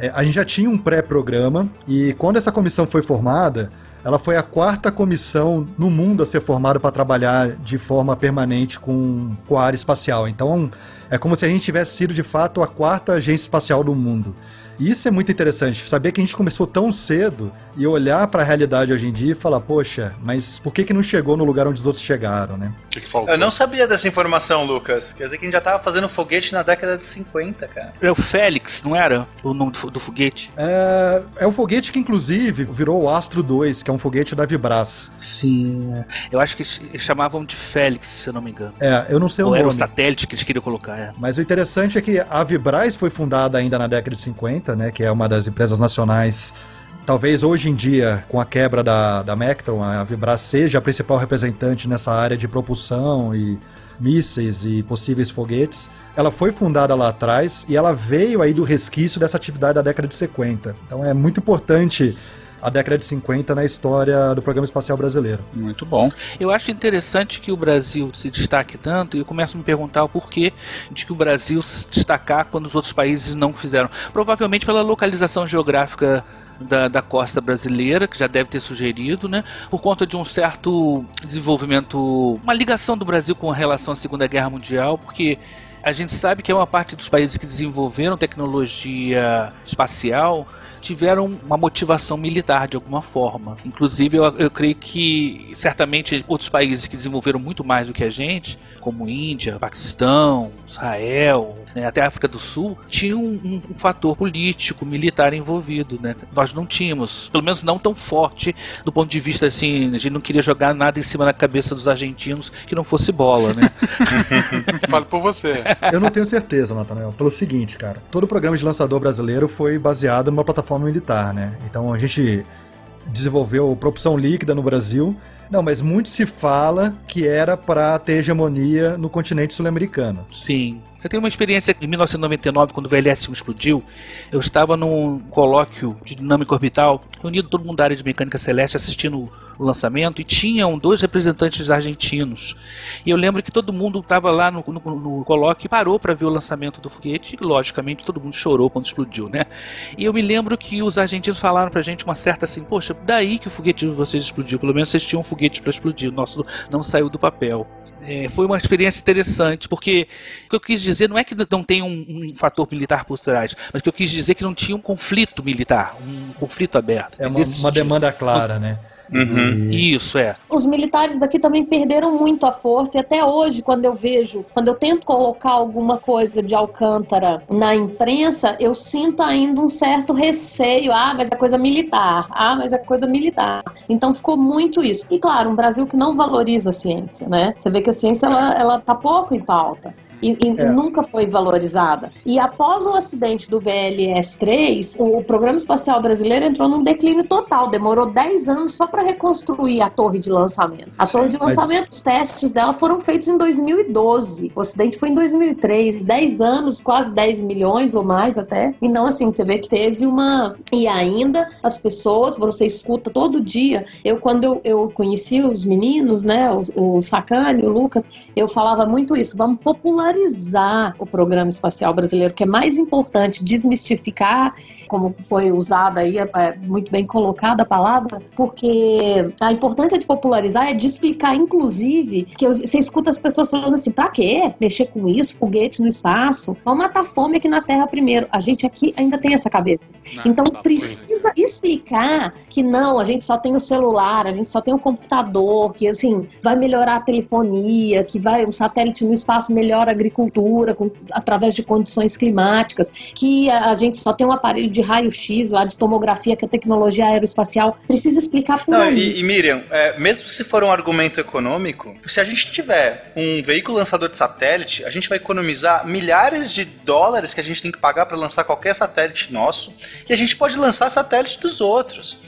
é, a gente já tinha um pré-programa e quando essa comissão foi formada, ela foi a quarta comissão no mundo a ser formada para trabalhar de forma permanente com, com a área espacial. Então, é como se a gente tivesse sido de fato a quarta agência espacial do mundo. Isso é muito interessante, saber que a gente começou tão cedo e olhar para a realidade hoje em dia e falar, poxa, mas por que, que não chegou no lugar onde os outros chegaram, né? O que, que faltou? Eu não sabia dessa informação, Lucas. Quer dizer que a gente já tava fazendo foguete na década de 50, cara. É o Félix, não era? O nome do, do foguete? É, é um foguete que, inclusive, virou o Astro 2, que é um foguete da Vibras. Sim. Eu acho que eles chamavam de Félix, se eu não me engano. É, eu não sei Ou o era o nome. satélite que eles queriam colocar, é. Mas o interessante é que a Vibraz foi fundada ainda na década de 50, né, que é uma das empresas nacionais. Talvez hoje em dia, com a quebra da, da Mectron, a Vibraz seja a principal representante nessa área de propulsão e mísseis e possíveis foguetes. Ela foi fundada lá atrás e ela veio aí do resquício dessa atividade da década de 50. Então é muito importante a década de 50 na história do programa espacial brasileiro. Muito bom. Eu acho interessante que o Brasil se destaque tanto e eu começo a me perguntar o porquê de que o Brasil se destacar quando os outros países não fizeram. Provavelmente pela localização geográfica da, da costa brasileira, que já deve ter sugerido, né? Por conta de um certo desenvolvimento, uma ligação do Brasil com relação à Segunda Guerra Mundial, porque a gente sabe que é uma parte dos países que desenvolveram tecnologia espacial tiveram uma motivação militar de alguma forma. Inclusive, eu, eu creio que certamente outros países que desenvolveram muito mais do que a gente, como Índia, Paquistão, Israel, né, até a África do Sul, tinham um, um, fator político, militar envolvido. Né? Nós não tínhamos, pelo menos não tão forte do ponto de vista assim, a gente não queria jogar nada em cima da cabeça dos argentinos que não fosse bola, né? Fale por você. Eu não tenho certeza, Nathanael, pelo seguinte, cara. Todo o programa de lançador brasileiro foi baseado numa plataforma militar, né? Então a gente desenvolveu propulsão líquida no Brasil. Não, mas muito se fala que era para ter hegemonia no continente sul-americano. Sim. Eu tenho uma experiência em 1999, quando o VLS-1 explodiu. Eu estava num colóquio de dinâmica orbital, reunido todo mundo da área de mecânica celeste assistindo o lançamento, e tinham dois representantes argentinos. E eu lembro que todo mundo estava lá no, no, no colóquio e parou para ver o lançamento do foguete, e logicamente todo mundo chorou quando explodiu, né? E eu me lembro que os argentinos falaram pra gente uma certa assim: Poxa, daí que o foguete de vocês explodiu, pelo menos vocês tinham um foguete para explodir, o nosso não saiu do papel. É, foi uma experiência interessante, porque o que eu quis dizer não é que não tem um, um, fator militar por trás, mas o que eu quis dizer é que não tinha um conflito militar, um conflito aberto. É uma, uma demanda clara, né? Uhum. Isso, é. Os militares daqui também perderam muito a força e até hoje, quando eu vejo, quando eu tento colocar alguma coisa de Alcântara na imprensa, eu sinto ainda um certo receio. Ah, mas é coisa militar. Ah, mas é coisa militar. Então ficou muito isso. E claro, um Brasil que não valoriza a ciência, né? Você vê que a ciência, ela, ela tá pouco em pauta e, e é. nunca foi valorizada. E após o acidente do VLS-3, o Programa Espacial Brasileiro entrou num declínio total. Demorou 10 anos só para reconstruir a torre de lançamento. A torre de lançamento, Mas... os testes dela foram feitos em 2012. O acidente foi em 2003. 10 anos, quase 10 milhões ou mais até. Então, assim, você vê que teve uma. E ainda as pessoas, você escuta todo dia. Eu, quando eu, eu conheci os meninos, né, o, o Sacani, o Lucas, eu falava muito isso. Vamos popularizar o programa espacial brasileiro, que é mais importante desmistificar, como foi usada aí, é muito bem colocada a palavra, porque a importância de popularizar é de explicar, inclusive, que você escuta as pessoas falando assim, pra quê? Mexer com isso, foguete no espaço? Vamos matar fome aqui na Terra primeiro. A gente aqui ainda tem essa cabeça. Não, então precisa explicar que não, a gente só tem o celular, a gente só tem o computador, que assim, vai melhorar a telefonia, que vai, o satélite no espaço melhora a agricultura com, através de condições climáticas, que a, a gente só tem um aparelho de raio-x lá, de tomografia, que é tecnologia aeroespacial. Precisa explicar por Não, aí. E, e Miriam, é, mesmo se for um argumento econômico, se a gente tiver um veículo lançador de satélite, a gente vai economizar milhares de dólares que a gente tem que pagar para lançar qualquer satélite nosso, e a gente pode lançar satélite dos outros.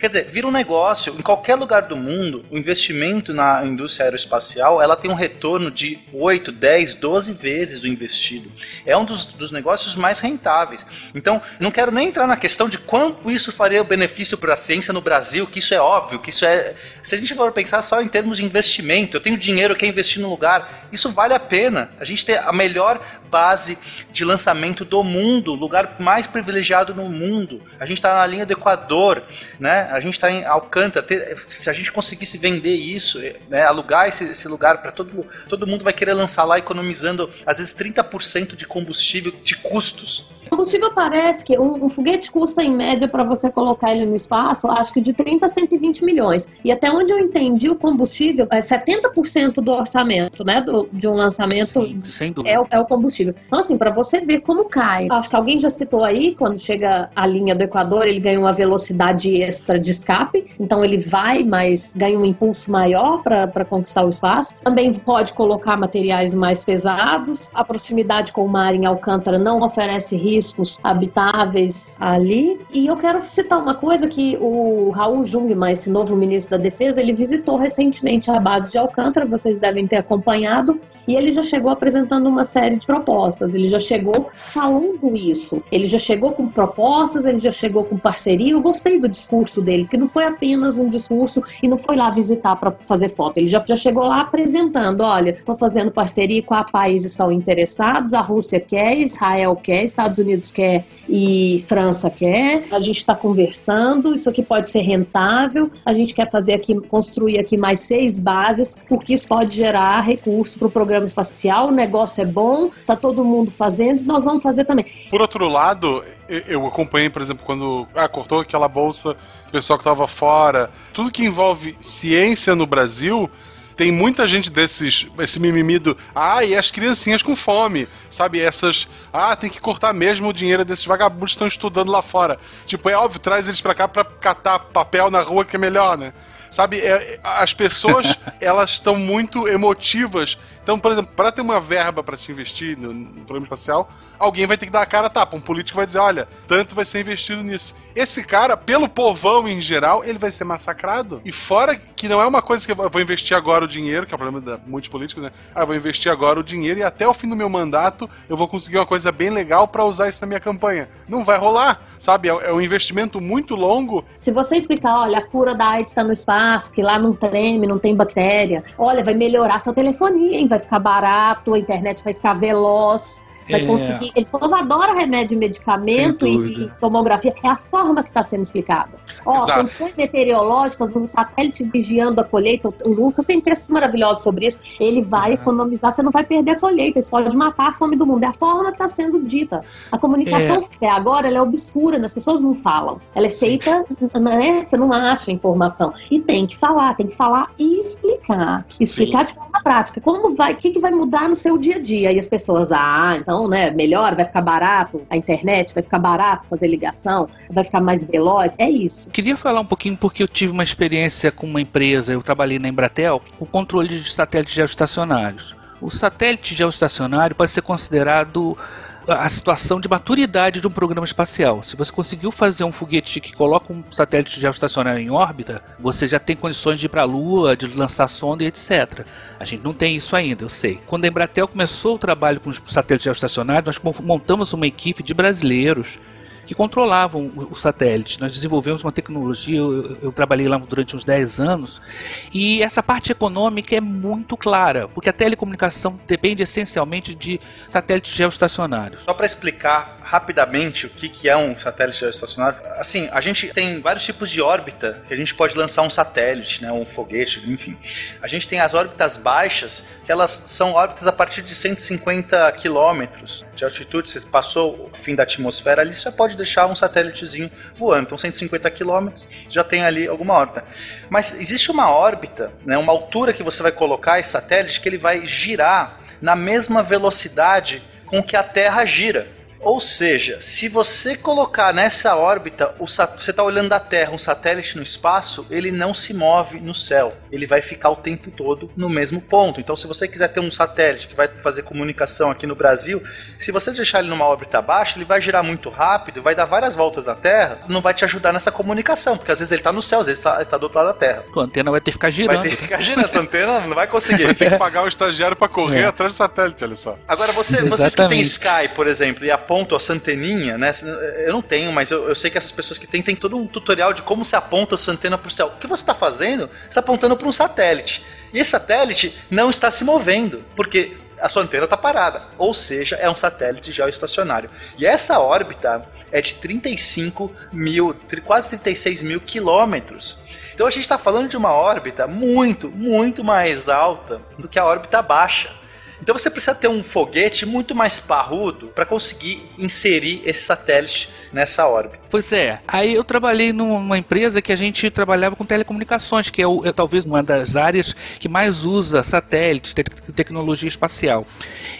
Quer dizer, vira um negócio. Em qualquer lugar do mundo, o investimento na indústria aeroespacial ela tem um retorno de 8, 10, 12 vezes o investido. É um dos, dos negócios mais rentáveis. Então, não quero nem entrar na questão de quanto isso faria benefício para a ciência no Brasil, que isso é óbvio, que isso é. Se a gente for pensar só em termos de investimento, eu tenho dinheiro, eu quero investir no lugar, isso vale a pena. A gente tem a melhor base de lançamento do mundo, lugar mais privilegiado no mundo. A gente está na linha do Equador, né? A gente está em Alcântara. Se a gente conseguisse vender isso, né? alugar esse, esse lugar para todo, todo mundo vai querer lançar lá, economizando às vezes 30% de combustível de custos. O combustível parece que um, um, foguete custa, em média, para você colocar ele no espaço, acho que de 30 a 120 milhões. E até onde eu entendi, o combustível é 70% do orçamento, né? Do, de um lançamento Sim, é, o, é o combustível. Então, assim, para você ver como cai. Acho que alguém já citou aí, quando chega a linha do Equador, ele ganha uma velocidade extra de escape. Então, ele vai, mas ganha um impulso maior para conquistar o espaço. Também pode colocar materiais mais pesados. A proximidade com o mar em Alcântara não oferece risco riscos habitáveis ali. E eu quero citar uma coisa que o Raul Jungmann, esse novo ministro da Defesa, ele visitou recentemente a base de Alcântara, vocês devem ter acompanhado, e ele já chegou apresentando uma série de propostas. Ele já chegou falando isso. Ele já chegou com propostas, ele já chegou com parceria. Eu gostei do discurso dele, porque não foi apenas um discurso e não foi lá visitar para fazer foto. Ele já, já chegou lá apresentando: olha, estou fazendo parceria, quatro países estão interessados, a Rússia quer, Israel quer, Estados Unidos Unidos quer e França quer. A gente está conversando, isso aqui pode ser rentável. A gente quer fazer aqui, construir aqui mais seis bases, porque isso pode gerar recurso para o programa espacial. O negócio é bom, está todo mundo fazendo, nós vamos fazer também. Por outro lado, eu acompanhei, por exemplo, quando ah, cortou aquela bolsa, o pessoal que estava fora. Tudo que envolve ciência no Brasil tem muita gente desses, esse mimimi do, ah, e as criancinhas com fome, sabe? Essas, ah, tem que cortar mesmo o dinheiro desses vagabundos que estão estudando lá fora. Tipo, é óbvio, traz eles pra cá pra catar papel na rua que é melhor, né? Sabe, é, as pessoas, elas estão muito emotivas. Então, por exemplo, para ter uma verba para te investir no, no programa espacial, alguém vai ter que dar a cara a tapa. Um político vai dizer: olha, tanto vai ser investido nisso. Esse cara, pelo povão em geral, ele vai ser massacrado. E fora que não é uma coisa que eu vou investir agora o dinheiro, que é o problema de muitos políticos, né? Ah, eu vou investir agora o dinheiro e até o fim do meu mandato eu vou conseguir uma coisa bem legal para usar isso na minha campanha. Não vai rolar, sabe? É, é um investimento muito longo. Se você explicar, olha, a cura da AIDS está no espaço, que lá não treme, não tem bactéria, olha, vai melhorar sua telefonia, hein? Vai ficar barato, a internet vai ficar veloz vai é. conseguir. Eles falam, adora remédio e medicamento e, e, tomografia. É a forma que está sendo explicada. Ó, condições meteorológicas, um satélite vigiando a colheita, o Lucas tem textos maravilhosos sobre isso. Ele vai uhum. economizar, você não vai perder a colheita, isso pode matar a fome do mundo. É a forma que está sendo dita. A comunicação é. até agora ela é obscura, né? as pessoas não falam. Ela é feita, né? Você não acha informação. E tem que falar, tem que falar e explicar. Explicar Sim. de forma prática. Como vai, o que, que vai mudar no seu dia a dia? E as pessoas, ah, então né, melhor, vai ficar barato a internet, vai ficar barato fazer ligação, vai ficar mais veloz. É isso. Queria falar um pouquinho porque eu tive uma experiência com uma empresa, eu trabalhei na Embratel, com controle de satélites geoestacionários. O satélite geoestacionário pode ser considerado a situação de maturidade de um programa espacial. Se você conseguiu fazer um foguete que coloca um satélite geoestacionário em órbita, você já tem condições de ir para a Lua, de lançar sonda e etc. A gente não tem isso ainda, eu sei. Quando a Embratel começou o trabalho com os satélites geoestacionários, nós montamos uma equipe de brasileiros que controlavam o, satélite. Nós desenvolvemos uma tecnologia, eu, eu, trabalhei lá durante uns 10 anos, e essa parte econômica é muito clara, porque a telecomunicação depende essencialmente de satélites geoestacionários. Só para explicar rapidamente o que, que é um satélite geoestacionário, assim, a gente tem vários tipos de órbita que a gente pode lançar um satélite, né, um foguete, enfim. A gente tem as órbitas baixas, que elas são órbitas a partir de 150 quilômetros de altitude, você passou o fim da atmosfera ali, você já pode deixar um satélitezinho voando. Então, 150 quilômetros já tem ali alguma órbita. Mas existe uma órbita, né, uma altura que você vai colocar esse satélite que ele vai girar na mesma velocidade com que a Terra gira. Ou seja, se você colocar nessa órbita, o sat- você está olhando da Terra, um satélite no espaço, ele não se move no céu. Ele vai ficar o tempo todo no mesmo ponto. Então, se você quiser ter um satélite que vai fazer comunicação aqui no Brasil, se você deixar ele numa órbita baixa, ele vai girar muito rápido, vai dar várias voltas na Terra, não vai te ajudar nessa comunicação, porque às vezes ele está no céu, às vezes está do outro lado da Terra. A antena vai ter que ficar girando. Vai ter que ficar girando essa antena, não vai conseguir. Tem que pagar o estagiário pra correr É. atrás do satélite, olha só. Agora, você, vocês que têm. Sky, por exemplo, e apontam a anteninha, né? Eu não tenho, mas eu, eu sei que essas pessoas que têm, tem todo um tutorial de como se aponta a sua antena pro céu. O que você está fazendo? Você está apontando para um satélite. E esse satélite não está se movendo, porque a sua antena está parada. Ou seja, é um satélite geoestacionário. E essa órbita é de 35 mil, quase 36 mil quilômetros. Então a gente está falando de uma órbita muito, muito mais alta do que a órbita baixa. Então você precisa ter um foguete muito mais parrudo para conseguir inserir esse satélite nessa órbita. Pois é, aí eu trabalhei numa empresa que a gente trabalhava com telecomunicações, que é, o- é talvez uma das áreas que mais usa satélites, te- tecnologia espacial.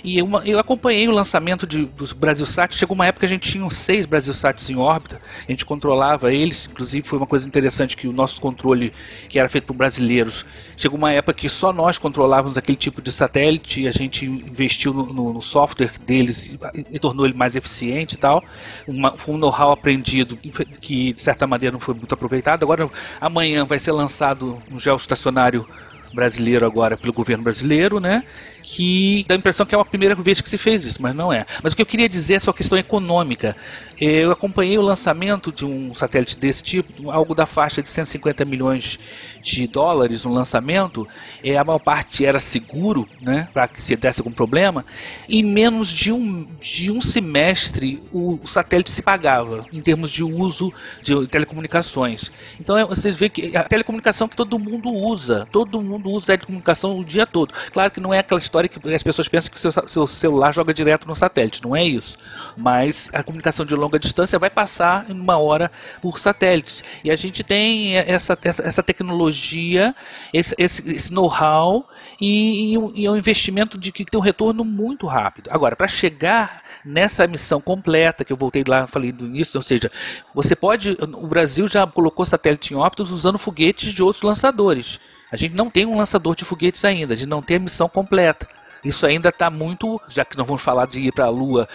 E uma- eu acompanhei o lançamento de, dos Brasilsat, chegou uma época que a gente tinha seis Brasilsats em órbita, a gente controlava eles, inclusive foi uma coisa interessante que o nosso controle, que era feito por brasileiros, chegou uma época que só nós controlávamos aquele tipo de satélite, e a gente investiu no, no- no software deles e, e tornou ele mais eficiente e tal, uma, um know-how aprendido que de certa maneira não foi muito aproveitado. Agora, amanhã vai ser lançado um geoestacionário brasileiro agora pelo governo brasileiro, né? Que dá a impressão que é a primeira vez que se fez isso, mas não é. Mas o que eu queria dizer é só questão econômica. Eu acompanhei o lançamento de um satélite desse tipo, algo da faixa de 150 milhões de dólares no lançamento. É, a maior parte era seguro, né? Para que se desse algum problema. Em menos de um, de um semestre, o, o satélite se pagava em termos de uso de telecomunicações. Então é, vocês veem que a telecomunicação que todo mundo usa, todo mundo usa telecomunicação o dia todo. Claro que não é aquela história que as pessoas pensam que seu, seu celular joga direto no satélite, não é isso. Mas a comunicação de longa distância vai passar em uma hora por satélites. E a gente tem essa, essa, essa tecnologia, esse, esse, esse know-how e, e, é um investimento de que tem um retorno muito rápido. Agora, para chegar nessa missão completa que eu voltei lá, falei do início, ou seja, você pode, o Brasil já colocou satélite em órbita usando foguetes de outros lançadores. A gente não tem um lançador de foguetes ainda, a gente não tem a missão completa. Isso ainda está muito, já que nós vamos falar de ir para a Lua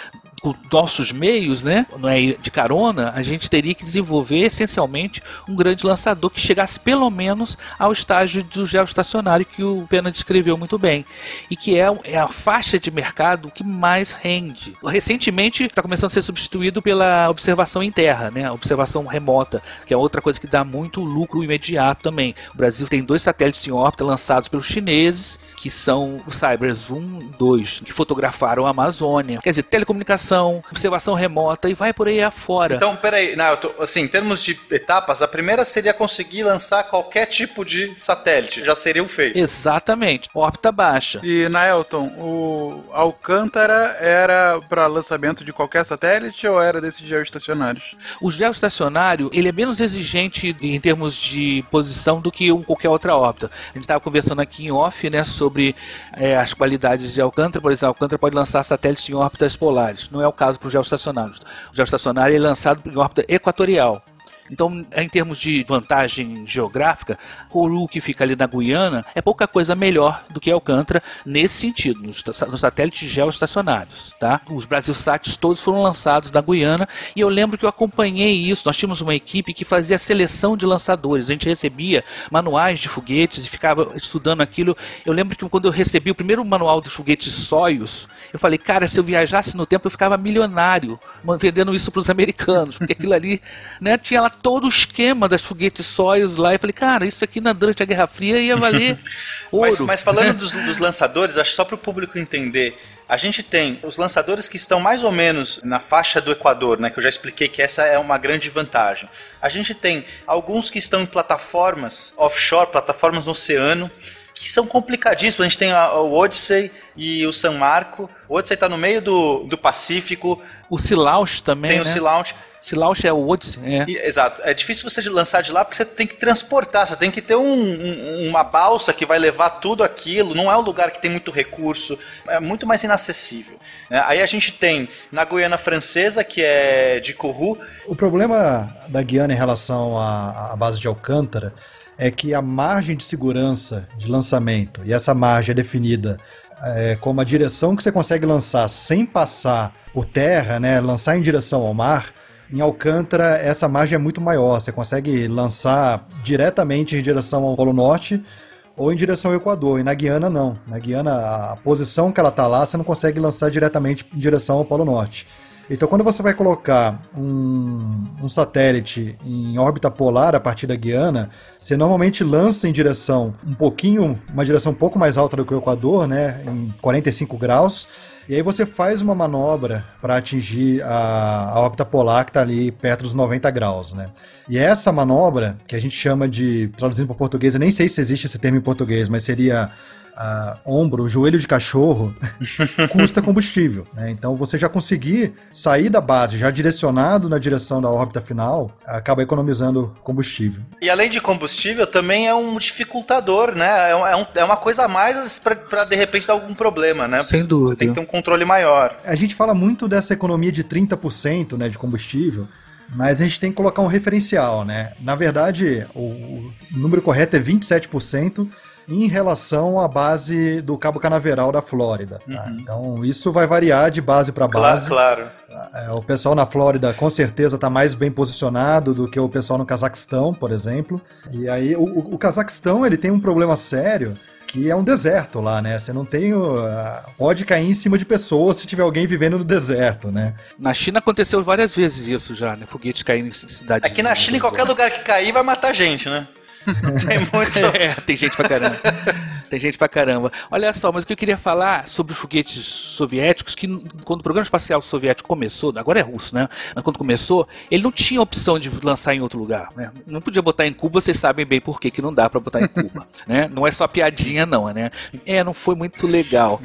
com nossos meios, né? Não é de carona, a gente teria que desenvolver essencialmente um grande lançador que chegasse pelo menos ao estágio do geoestacionário que o Pena descreveu muito bem e que é, é a faixa de mercado que mais rende. Recentemente está começando a ser substituído pela observação em terra, né? Observação remota, que é outra coisa que dá muito lucro imediato também. O Brasil tem dois satélites em órbita lançados pelos chineses, que são o Cybers 1 e 2, que fotografaram a Amazônia. Quer dizer, telecomunicação, observação remota e vai por aí afora. Então, peraí, não, eu tô- assim, em termos de etapas, a primeira seria conseguir lançar qualquer tipo de satélite. Já seria o feito. Exatamente, órbita baixa. E, Naelton, o Alcântara era para lançamento de qualquer satélite ou era desses geoestacionários? O geoestacionário ele é menos exigente em termos de posição do que um, qualquer outra órbita. A gente estava conversando aqui em off né, sobre é, as qualidades de Alcântara. Por exemplo, Alcântara pode lançar satélites em órbitas polares. Não é o caso para o geoestacionário. O geoestacionário é lançado em órbita equatorial. Então, em termos de vantagem geográfica, Kourou, que fica ali na Guiana, é pouca coisa melhor do que Alcântara nesse sentido, nos, nos satélites geoestacionários. Tá? Os Brasilsats todos foram lançados na Guiana e eu lembro que eu acompanhei isso. Nós tínhamos uma equipe que fazia seleção de lançadores. A gente recebia manuais de foguetes e ficava estudando aquilo. Eu lembro que quando eu recebi o primeiro manual dos foguetes Soyuz, eu falei, cara, se eu viajasse no tempo eu ficava milionário vendendo isso para os americanos, porque aquilo ali né, tinha lá todo o esquema das foguetes Soyuz lá. Eu falei, cara, isso aqui na, durante a Guerra Fria ia valer ouro. Mas, mas falando dos, dos lançadores, acho que só para o público entender, a gente tem os lançadores que estão mais ou menos na faixa do Equador, né? Que eu já expliquei que essa é uma grande vantagem. A gente tem alguns que estão em plataformas offshore, plataformas no oceano, que são complicadíssimos. A gente tem o Odyssey e o San Marco. O Odyssey está no meio do, do Pacífico. O Silaus também, Tem né? o Sea Launch. Silauch é o Odyssey, é. E- exato. É difícil você lançar de lá porque você tem que transportar, você tem que ter um- um- uma balsa que vai levar tudo aquilo. Não é um lugar que tem muito recurso, é muito mais inacessível. né? Aí a gente tem na Guiana Francesa, que é de Kourou, O problema da Guiana em relação à, à base de Alcântara é que a margem de segurança de lançamento, e essa margem é definida é, como a direção que você consegue lançar sem passar por terra, né, lançar em direção ao mar, em Alcântara essa margem é muito maior. Você consegue lançar diretamente em direção ao Polo Norte ou em direção ao Equador. E na Guiana, não. Na Guiana, a posição que ela está lá, você não consegue lançar diretamente em direção ao Polo Norte. Então, quando você vai colocar um, um satélite em órbita polar a partir da Guiana, você normalmente lança em direção um pouquinho, uma direção um pouco mais alta do que o Equador, né, em 45 graus, e aí você faz uma manobra para atingir a, a órbita polar que está ali perto dos 90 graus, né? E essa manobra, que a gente chama de, traduzindo para português, eu nem sei se existe esse termo em português, mas seria ah, ombro, joelho de cachorro, custa combustível. Né? Então você já conseguir sair da base, já direcionado na direção da órbita final, acaba economizando combustível. E além de combustível, também é um dificultador, né? É, um- é é uma coisa a mais pra, de repente dar algum problema, né? Sem Você- dúvida. Você tem que ter um controle maior. A gente fala muito dessa economia de 30% né, de combustível, mas a gente tem que colocar um referencial, né? Na verdade, o, o número correto é 27% em relação à base do Cabo Canaveral da Flórida. tá? Então, isso vai variar de base para Claro, base. claro. É, o pessoal na Flórida com certeza está mais bem posicionado do que o pessoal no Cazaquistão, por exemplo. E aí, o, o- Cazaquistão ele tem um problema sério que é um deserto lá, né? Você não tem. o- a- pode cair em cima de pessoas se tiver alguém vivendo no deserto, né? Na China aconteceu várias vezes isso já, né? Foguete caindo em cidades. Aqui na China, em qualquer lugar que cair, vai matar gente, né? Tem muito. É, tem gente pra caramba. Tem gente pra caramba. Olha só, mas o que eu queria falar sobre os foguetes soviéticos, que quando o programa espacial soviético começou, agora é russo, né? Mas quando começou, ele não tinha opção de lançar em outro lugar, né? Não podia botar em Cuba, vocês sabem bem por que, que não dá pra botar em Cuba, né? Não é só piadinha não, né? É, não foi muito legal.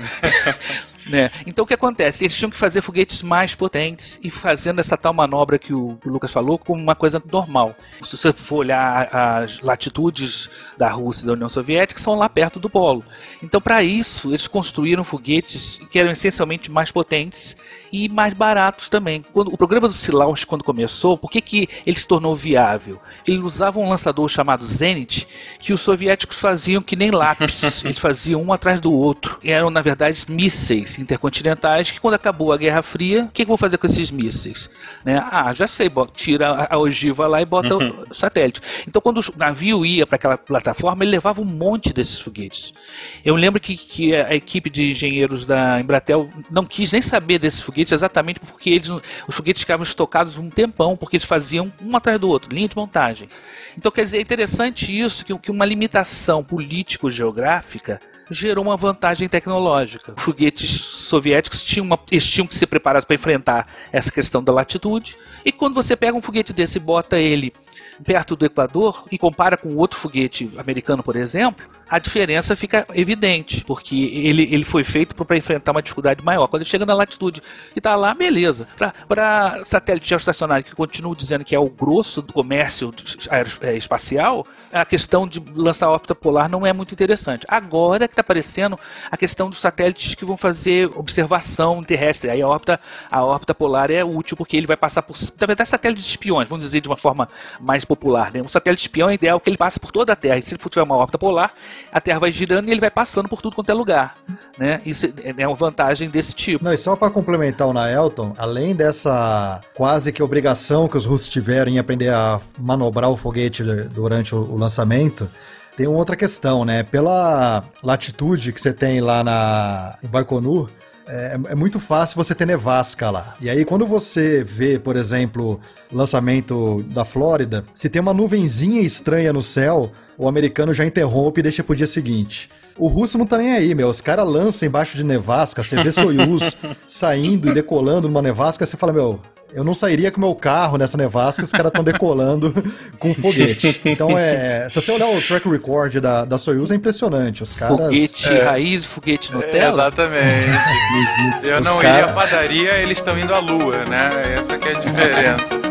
Né? Então o que acontece? Eles tinham que fazer foguetes mais potentes e fazendo essa tal manobra que o, Lucas falou como uma coisa normal. Se você for olhar as latitudes da Rússia e da União Soviética, são lá perto do polo. Então, para isso, eles construíram foguetes que eram essencialmente mais potentes e mais baratos também. Quando o programa do Silaus, quando começou, por que, que ele se tornou viável? Ele usava um lançador chamado Zenit, que os soviéticos faziam que nem lápis. eles faziam um atrás do outro. E eram, na verdade, mísseis intercontinentais que, quando acabou a Guerra Fria, o que, que vou fazer com esses mísseis? Né? Ah, já sei, bo- tira a- ogiva lá e bota o satélite. Então, quando o navio ia para aquela plataforma, ele levava um monte desses foguetes. Eu lembro que, que a equipe de engenheiros da Embratel não quis nem saber desses foguetes, exatamente porque eles, os foguetes ficavam estocados um tempão, porque eles faziam um atrás do outro, linha de montagem. Então, quer dizer, é interessante isso, que, que uma limitação político-geográfica gerou uma vantagem tecnológica. Foguetes soviéticos tinham, uma, eles tinham que ser preparados para enfrentar essa questão da latitude. E quando você pega um foguete desse e bota ele perto do Equador e compara com outro foguete americano, por exemplo, a diferença fica evidente, porque ele, ele foi feito para enfrentar uma dificuldade maior. Quando ele chega na latitude e está lá, beleza. Para satélite geoestacionário, que continuo dizendo que é o grosso do comércio aeroespacial, a questão de lançar órbita polar não é muito interessante. Agora que está aparecendo a questão dos satélites que vão fazer observação terrestre. Aí a órbita, a órbita polar é útil porque ele vai passar por. Na verdade, satélites espiões, vamos dizer de uma forma mais popular. Né? Um satélite espião é ideal que ele passe por toda a Terra. E se ele tiver uma órbita polar, a Terra vai girando e ele vai passando por tudo quanto é lugar. Né? Isso é uma vantagem desse tipo. Não, e só para complementar o Naelton, além dessa quase que obrigação que os russos tiveram em aprender a manobrar o foguete durante o, lançamento, tem outra questão, né? Pela latitude que você tem lá na em Baikonur, é, é muito fácil você ter nevasca lá. E aí, quando você vê, por exemplo, lançamento da Flórida, se tem uma nuvenzinha estranha no céu, o americano já interrompe e deixa pro dia seguinte. O russo não tá nem aí, meu. Os caras lançam embaixo de nevasca, você vê Soyuz saindo e decolando numa nevasca, você fala, meu, eu não sairia com meu carro nessa nevasca, os caras estão decolando com foguete. Então, é. Se você olhar o track record da, da Soyuz, é impressionante. Os caras. Foguete É. raiz, foguete Nutella. Exatamente. Eu Os não cara- ia à padaria, eles estão indo à lua, né? Essa que é a diferença.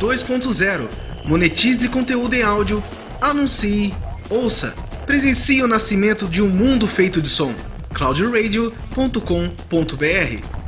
2.0. Monetize conteúdo em áudio, anuncie, ouça, presencie o nascimento de um mundo feito de som. cloudradio.com.br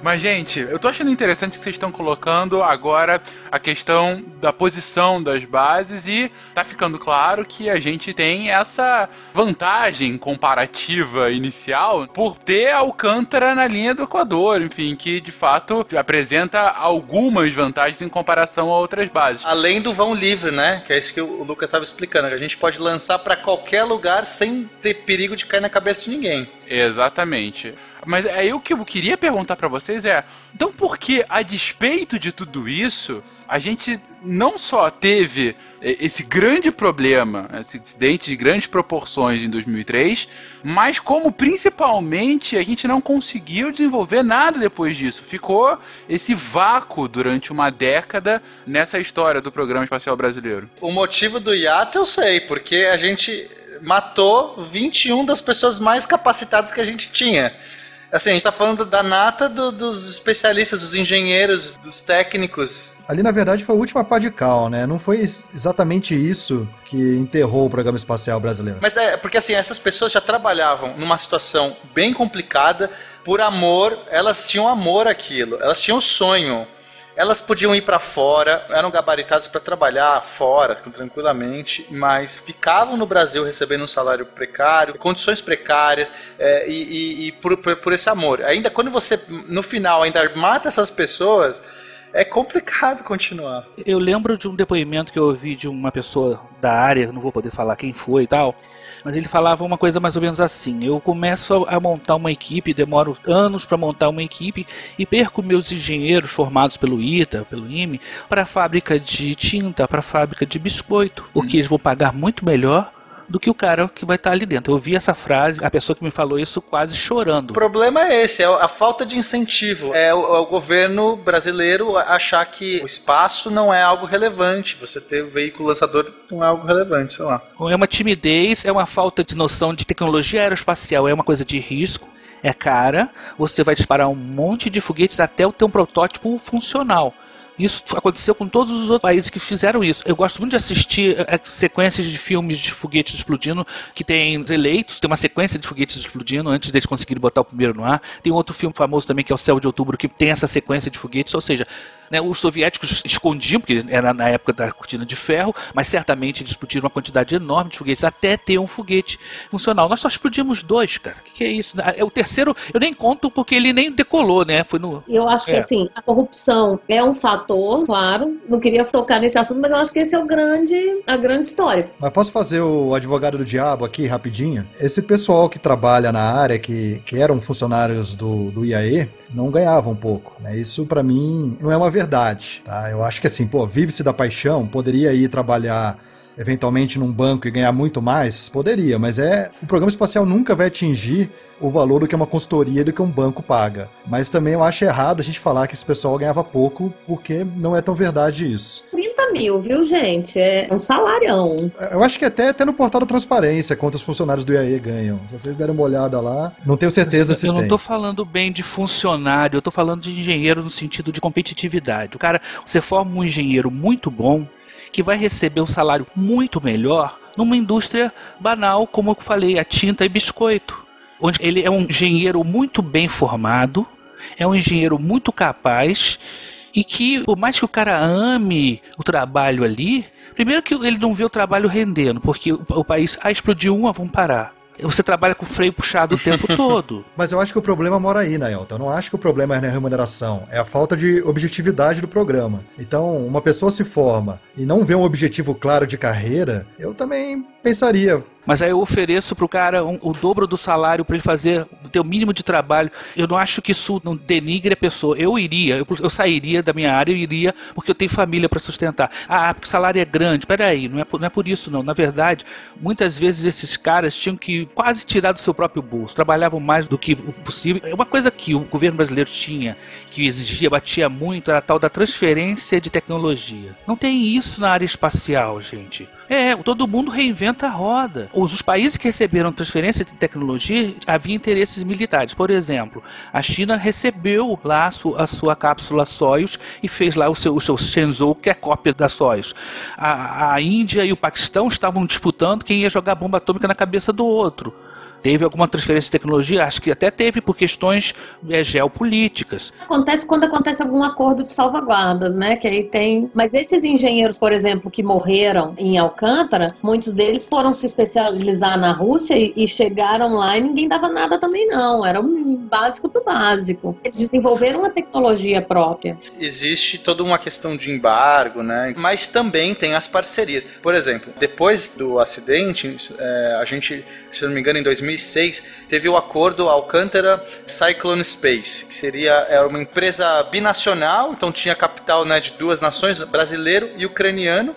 Mas, gente, eu tô achando interessante que vocês estão colocando agora a questão da posição das bases e tá ficando claro que a gente tem essa vantagem comparativa inicial por ter Alcântara na linha do Equador, enfim, que de fato apresenta algumas vantagens em comparação a outras bases. Além do vão livre, né? Que é isso que o Lucas estava explicando, que a gente pode lançar para qualquer lugar sem ter perigo de cair na cabeça de ninguém. Exatamente. Mas aí o que eu queria perguntar para vocês é: então por que, a despeito de tudo isso, a gente não só teve esse grande problema, esse incidente de grandes proporções em 2003, mas como principalmente a gente não conseguiu desenvolver nada depois disso. Ficou esse vácuo durante uma década nessa história do programa espacial brasileiro. O motivo do hiato eu sei, porque a gente matou 21 das pessoas mais capacitadas que a gente tinha. Assim, a gente tá falando da nata do, dos especialistas, dos engenheiros, dos técnicos. Ali, na verdade, foi a última pá de cal, né? Não foi exatamente isso que enterrou o programa espacial brasileiro. Mas é, porque assim, essas pessoas já trabalhavam numa situação bem complicada, por amor, elas tinham amor àquilo, elas tinham sonho elas podiam ir para fora, eram gabaritadas para trabalhar fora tranquilamente, mas ficavam no Brasil recebendo um salário precário, condições precárias é, e, e, e por, por, por esse amor. Ainda quando você, no final, ainda mata essas pessoas é complicado continuar. Eu lembro de um depoimento que eu ouvi de uma pessoa da área, não vou poder falar quem foi e tal, mas ele falava uma coisa mais ou menos assim: eu começo a, montar uma equipe, demoro anos para montar uma equipe e perco meus engenheiros formados pelo ITA, pelo IME, para a fábrica de tinta, para a fábrica de biscoito, porque hum. eles vão pagar muito melhor do que o cara que vai estar ali dentro. Eu ouvi essa frase, a pessoa que me falou isso quase chorando. O problema é esse, é a falta de incentivo. É o, é o governo brasileiro achar que o espaço não é algo relevante. Você ter o veículo lançador não é algo relevante, sei lá. É uma timidez, é uma falta de noção de tecnologia aeroespacial, é uma coisa de risco é cara, você vai disparar um monte de foguetes até o ter um protótipo funcional. Isso aconteceu com todos os outros países que fizeram isso. Eu gosto muito de assistir é, sequências de filmes de foguetes explodindo, que tem eleitos, tem uma sequência de foguetes explodindo antes deles conseguirem botar o primeiro no ar. Tem outro filme famoso também que é o Céu de Outubro, que tem essa sequência de foguetes, ou seja, né, os soviéticos escondiam, porque era na época da cortina de ferro, mas certamente eles explodiram uma quantidade enorme de foguetes até ter um foguete funcional. Nós só explodimos dois, cara. O que, que, é isso? É o terceiro, eu nem conto porque ele nem decolou, né? Foi no. Eu acho que é. assim, a corrupção é um fator, claro. Não queria tocar nesse assunto, mas eu acho que esse é o grande, a grande história. Mas posso fazer o advogado do diabo aqui rapidinho? Esse pessoal que trabalha na área, que, que eram funcionários do, do IAE, não ganhavam pouco. Né? Isso para mim não é uma verdade. Tá? Eu acho que assim, pô, vive-se da paixão, poderia ir trabalhar eventualmente num banco e ganhar muito mais? Poderia, mas é o programa espacial nunca vai atingir o valor do que uma consultoria do que um banco paga. Mas também eu acho errado a gente falar que esse pessoal ganhava pouco, porque não é tão verdade isso. 30 mil, viu, gente? É um salarião. Eu acho que até, até no portal da transparência, quantos funcionários do IAE ganham. Se vocês derem uma olhada lá, não tenho certeza se Eu tem. não tô falando bem de funcionário, eu tô falando de engenheiro no sentido de competitividade. O cara, você forma um engenheiro muito bom, que vai receber um salário muito melhor numa indústria banal, como eu falei, a tinta e biscoito. Onde ele é um engenheiro muito bem formado, é um engenheiro muito capaz e que, por mais que o cara ame o trabalho ali, primeiro que ele não vê o trabalho rendendo, porque o, país, ah, explodiu uma, vamos parar você trabalha com freio puxado o tempo todo. Mas eu acho que o problema mora aí, Naelton. Eu não acho que o problema é na remuneração. É a falta de objetividade do programa. Então, uma pessoa se forma e não vê um objetivo claro de carreira, eu também pensaria Mas aí eu ofereço pro cara um, o dobro do salário para ele fazer o teu mínimo de trabalho. Eu não acho que isso não denigre a pessoa. Eu iria, eu, eu sairia da minha área, eu iria porque eu tenho família para sustentar. Ah, porque o salário é grande. Peraí, não é, não é por isso não. Na verdade, muitas vezes esses caras tinham que quase tirar do seu próprio bolso. Trabalhavam mais do que o possível. É uma coisa que o governo brasileiro tinha, que exigia, batia muito, era a tal da transferência de tecnologia. Não tem isso na área espacial, gente. É, todo mundo reinventa a roda. Os, os países que receberam transferência de tecnologia havia interesses militares. Por exemplo, a China recebeu lá a sua, a sua cápsula Soyuz e fez lá o seu, o seu Shenzhou, que é cópia da Soyuz. A, a Índia e o Paquistão estavam disputando quem ia jogar bomba atômica na cabeça do outro. Teve alguma transferência de tecnologia? Acho que até teve por questões é, geopolíticas. Acontece quando acontece algum acordo de salvaguardas, né? Que aí tem. Mas esses engenheiros, por exemplo, que morreram em Alcântara, muitos deles foram se especializar na Rússia e, e chegaram lá e ninguém dava nada também, não. Era o básico do básico. Eles desenvolveram uma tecnologia própria. Existe toda uma questão de embargo, né? Mas também tem as parcerias. Por exemplo, depois do acidente, é, a gente, se não me engano, em 2006, teve o acordo Alcântara Cyclone Space, que seria é uma empresa binacional, então tinha capital né, de duas nações, brasileiro e ucraniano,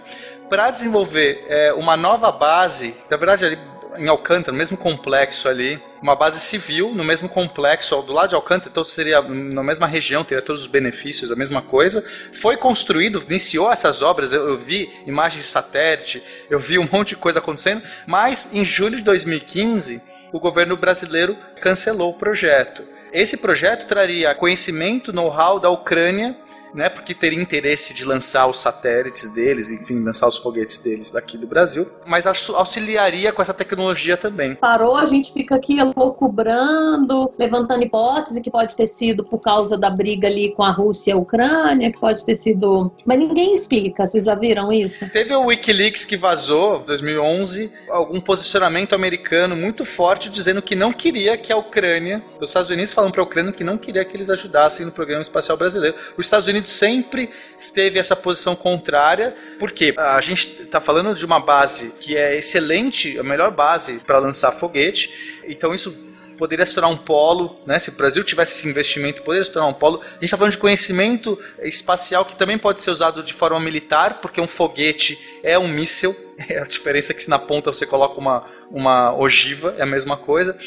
para desenvolver é, uma nova base, na verdade ali em Alcântara, no mesmo complexo ali, uma base civil no mesmo complexo, do lado de Alcântara, então seria na mesma região, teria todos os benefícios, a mesma coisa. Foi construído, iniciou essas obras, eu, eu vi imagens de satélite, eu vi um monte de coisa acontecendo, mas em julho de 2015 o governo brasileiro cancelou o projeto. Esse projeto traria conhecimento, know-how da Ucrânia né, porque teria interesse de lançar os satélites deles, enfim, lançar os foguetes deles daqui do Brasil, mas auxiliaria com essa tecnologia também. Parou, a gente fica aqui loucubrando, levantando hipótese que pode ter sido por causa da briga ali com a Rússia e a Ucrânia, que pode ter sido. Mas ninguém explica, vocês já viram isso? Teve o Wikileaks que vazou, 2011, algum posicionamento americano muito forte dizendo que não queria que a Ucrânia, os Estados Unidos falam para a Ucrânia que não queria que eles ajudassem no programa espacial brasileiro. Os Estados Unidos Unidos sempre teve essa posição contrária, porque a gente está falando de uma base que é excelente, a melhor base para lançar foguete, então isso poderia se tornar um polo, né? Se o Brasil tivesse esse investimento, poderia se tornar um polo. A gente está falando de conhecimento espacial que também pode ser usado de forma militar, porque um foguete é um míssil. É a diferença é que se na ponta você coloca uma, uma ogiva, é a mesma coisa.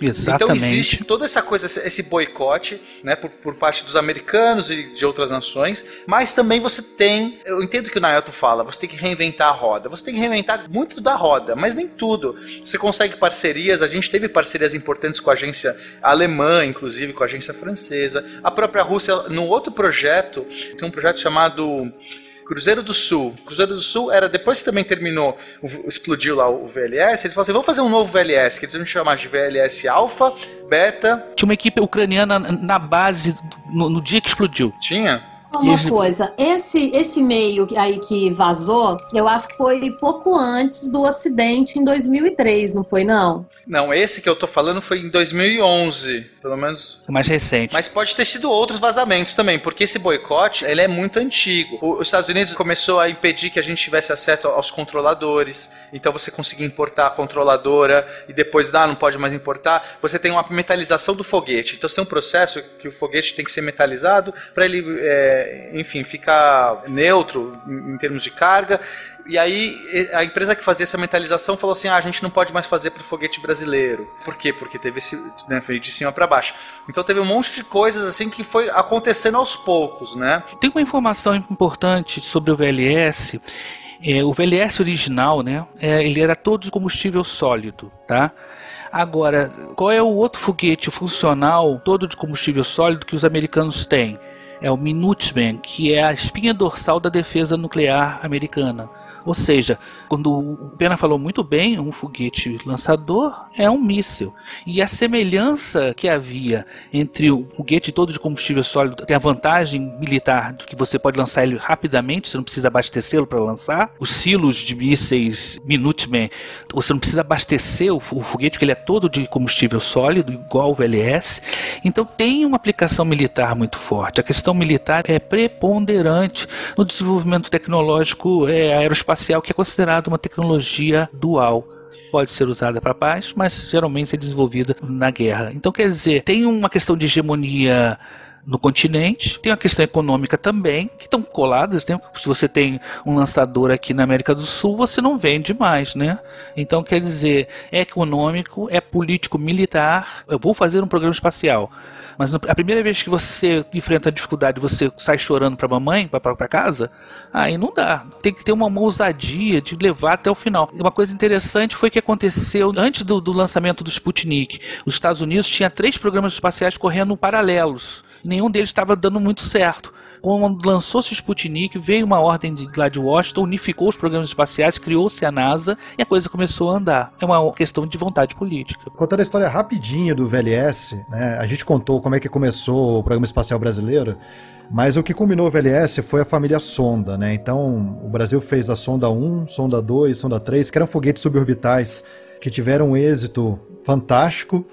Exatamente. Então existe toda essa coisa, esse boicote, né, por, por, parte dos americanos e de outras nações, mas também você tem, eu entendo que o Naoto fala, você tem que reinventar a roda, você tem que reinventar muito da roda, mas nem tudo. Você consegue parcerias, a gente teve parcerias importantes com a agência alemã, inclusive com a agência francesa, a própria Rússia, no outro projeto, tem um projeto chamado Cruzeiro do Sul. Cruzeiro do Sul era depois que também terminou, explodiu lá o VLS, eles falaram assim: vamos fazer um novo VLS, que eles vão chamar de VLS Alpha, Beta. Tinha uma equipe ucraniana na base no, no dia que explodiu. Tinha? Uma Isso. coisa, esse, esse meio aí que vazou, eu acho que foi pouco antes do acidente em 2003, não foi não? Não, esse que eu tô falando foi em 2011, pelo menos. Mais recente. Mas pode ter sido outros vazamentos também, porque esse boicote, ele é muito antigo. Os Estados Unidos começou a impedir que a gente tivesse acesso aos controladores, então você conseguia importar a controladora e depois, ah, não pode mais importar. Você tem uma metalização do foguete, então você tem um processo que o foguete tem que ser metalizado para ele... É, enfim, ficar neutro em termos de carga. E aí a empresa que fazia essa mentalização falou assim: ah, a gente não pode mais fazer para o foguete brasileiro. Por quê? Porque teve esse. Né, foi de cima para baixo. Então teve um monte de coisas assim que foi acontecendo aos poucos, né? Tem uma informação importante sobre o VLS. É, o VLS original, né? É, ele era todo de combustível sólido, tá? Agora, qual é o outro foguete funcional todo de combustível sólido que os americanos têm? é o Minuteman, que é a espinha dorsal da defesa nuclear americana. Ou seja, quando o Pena falou muito bem, um foguete lançador é um míssil. E a semelhança que havia entre o foguete todo de combustível sólido tem a vantagem militar de que você pode lançar ele rapidamente, você não precisa abastecê-lo para lançar. Os silos de mísseis Minuteman, você não precisa abastecer o, foguete, porque ele é todo de combustível sólido, igual o VLS. Então tem uma aplicação militar muito forte. A questão militar é preponderante no desenvolvimento tecnológico é, aeroespacial espacial que é considerado uma tecnologia dual. pode ser usada para paz, mas geralmente é desenvolvida na guerra. Então, quer dizer, tem uma questão de hegemonia no continente. Tem a questão econômica também, que estão coladas. Né? Se você tem um lançador aqui na América do Sul, você não vende mais, né? Então, quer dizer, é econômico, é político, militar. Eu vou fazer um programa espacial. Mas a primeira vez que você enfrenta a dificuldade, você sai chorando para mamãe, para casa, aí não dá. Tem que ter uma ousadia de levar até o final. Uma coisa interessante foi que aconteceu antes do, do lançamento do Sputnik. Os Estados Unidos tinha três programas espaciais correndo paralelos nenhum deles estava dando muito certo. Quando lançou-se o Sputnik, veio uma ordem de, lá de Washington, unificou os programas espaciais, criou-se a NASA e a coisa começou a andar. É uma questão de vontade política. Contando a história rapidinho do VLS, né, a gente contou como é que começou o programa espacial brasileiro. Mas o que culminou o VLS foi a família Sonda, né? Então, o Brasil fez a Sonda 1, Sonda 2, Sonda 3, que eram foguetes suborbitais que tiveram um êxito fantástico.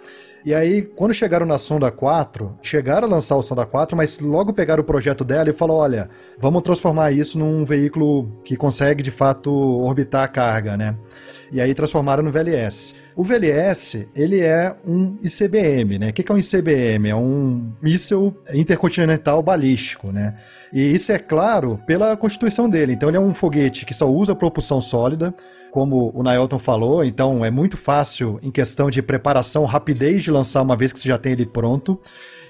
E aí, quando chegaram na Sonda 4, chegaram a lançar o Sonda 4, mas logo pegaram o projeto dela e falou: olha, vamos transformar isso num veículo que consegue de fato orbitar a carga, né? E aí transformaram no VLS. O VLS, ele é um ICBM, né? O que é um ICBM? É um míssil intercontinental balístico, né? E isso é claro pela constituição dele. Então ele é um foguete que só usa propulsão sólida, como o Nailton falou, então é muito fácil em questão de preparação, rapidez de lançar uma vez que você já tem ele pronto.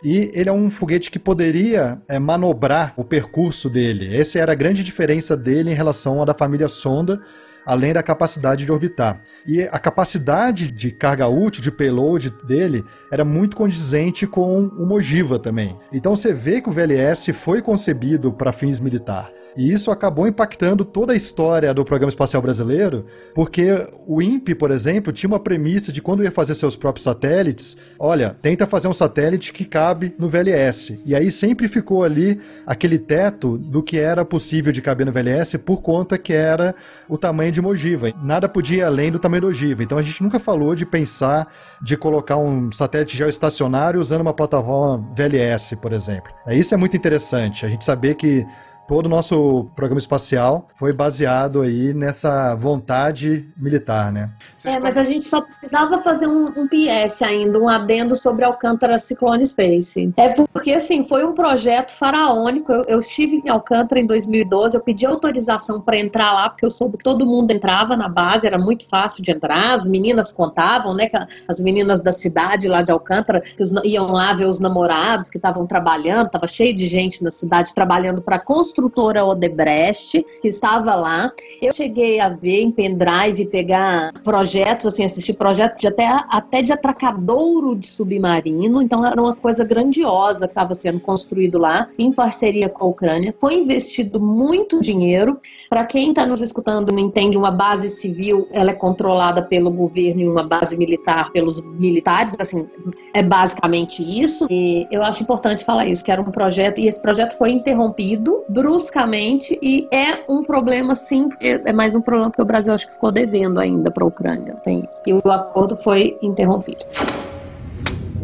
E ele é um foguete que poderia é, manobrar o percurso dele. Essa era a grande diferença dele em relação à da família Sonda, além da capacidade de orbitar. E a capacidade de carga útil, de payload dele, era muito condizente com o Mogiva também. Então você vê que o VLS foi concebido para fins militares. E isso acabou impactando toda a história do programa espacial brasileiro, porque o INPE, por exemplo, tinha uma premissa de quando ia fazer seus próprios satélites, olha, tenta fazer um satélite que cabe no VLS. E aí sempre ficou ali aquele teto do que era possível de caber no VLS por conta que era o tamanho de Mogiva. Nada podia ir além do tamanho do Mogiva. Então a gente nunca falou de pensar de colocar um satélite geoestacionário usando uma plataforma VLS, por exemplo. Isso é muito interessante, a gente saber que todo o nosso programa espacial foi baseado aí nessa vontade militar, né? É, mas a gente só precisava fazer um, um PS ainda, um adendo sobre Alcântara Ciclone Space. É porque, assim, foi um projeto faraônico. Eu, eu estive em Alcântara em 2012, eu pedi autorização para entrar lá, porque eu soube que todo mundo entrava na base, era muito fácil de entrar, as meninas contavam, né, as meninas da cidade lá de Alcântara, que iam lá ver os namorados que estavam trabalhando, estava cheio de gente na cidade trabalhando para construir construtora Odebrecht, que estava lá. Eu cheguei a ver em pendrive, pegar projetos, assim, assistir projetos de até, até de atracadouro de submarino. Então era uma coisa grandiosa que estava sendo construído lá, em parceria com a Ucrânia. Foi investido muito dinheiro. Para quem está nos escutando não entende, uma base civil ela é controlada pelo governo e uma base militar pelos militares. Assim, é basicamente isso. E eu acho importante falar isso, que era um projeto, e esse projeto foi interrompido bruscamente e é um problema sim, porque é mais um problema que o Brasil acho que ficou devendo ainda para a Ucrânia. Tem isso. E o acordo foi interrompido.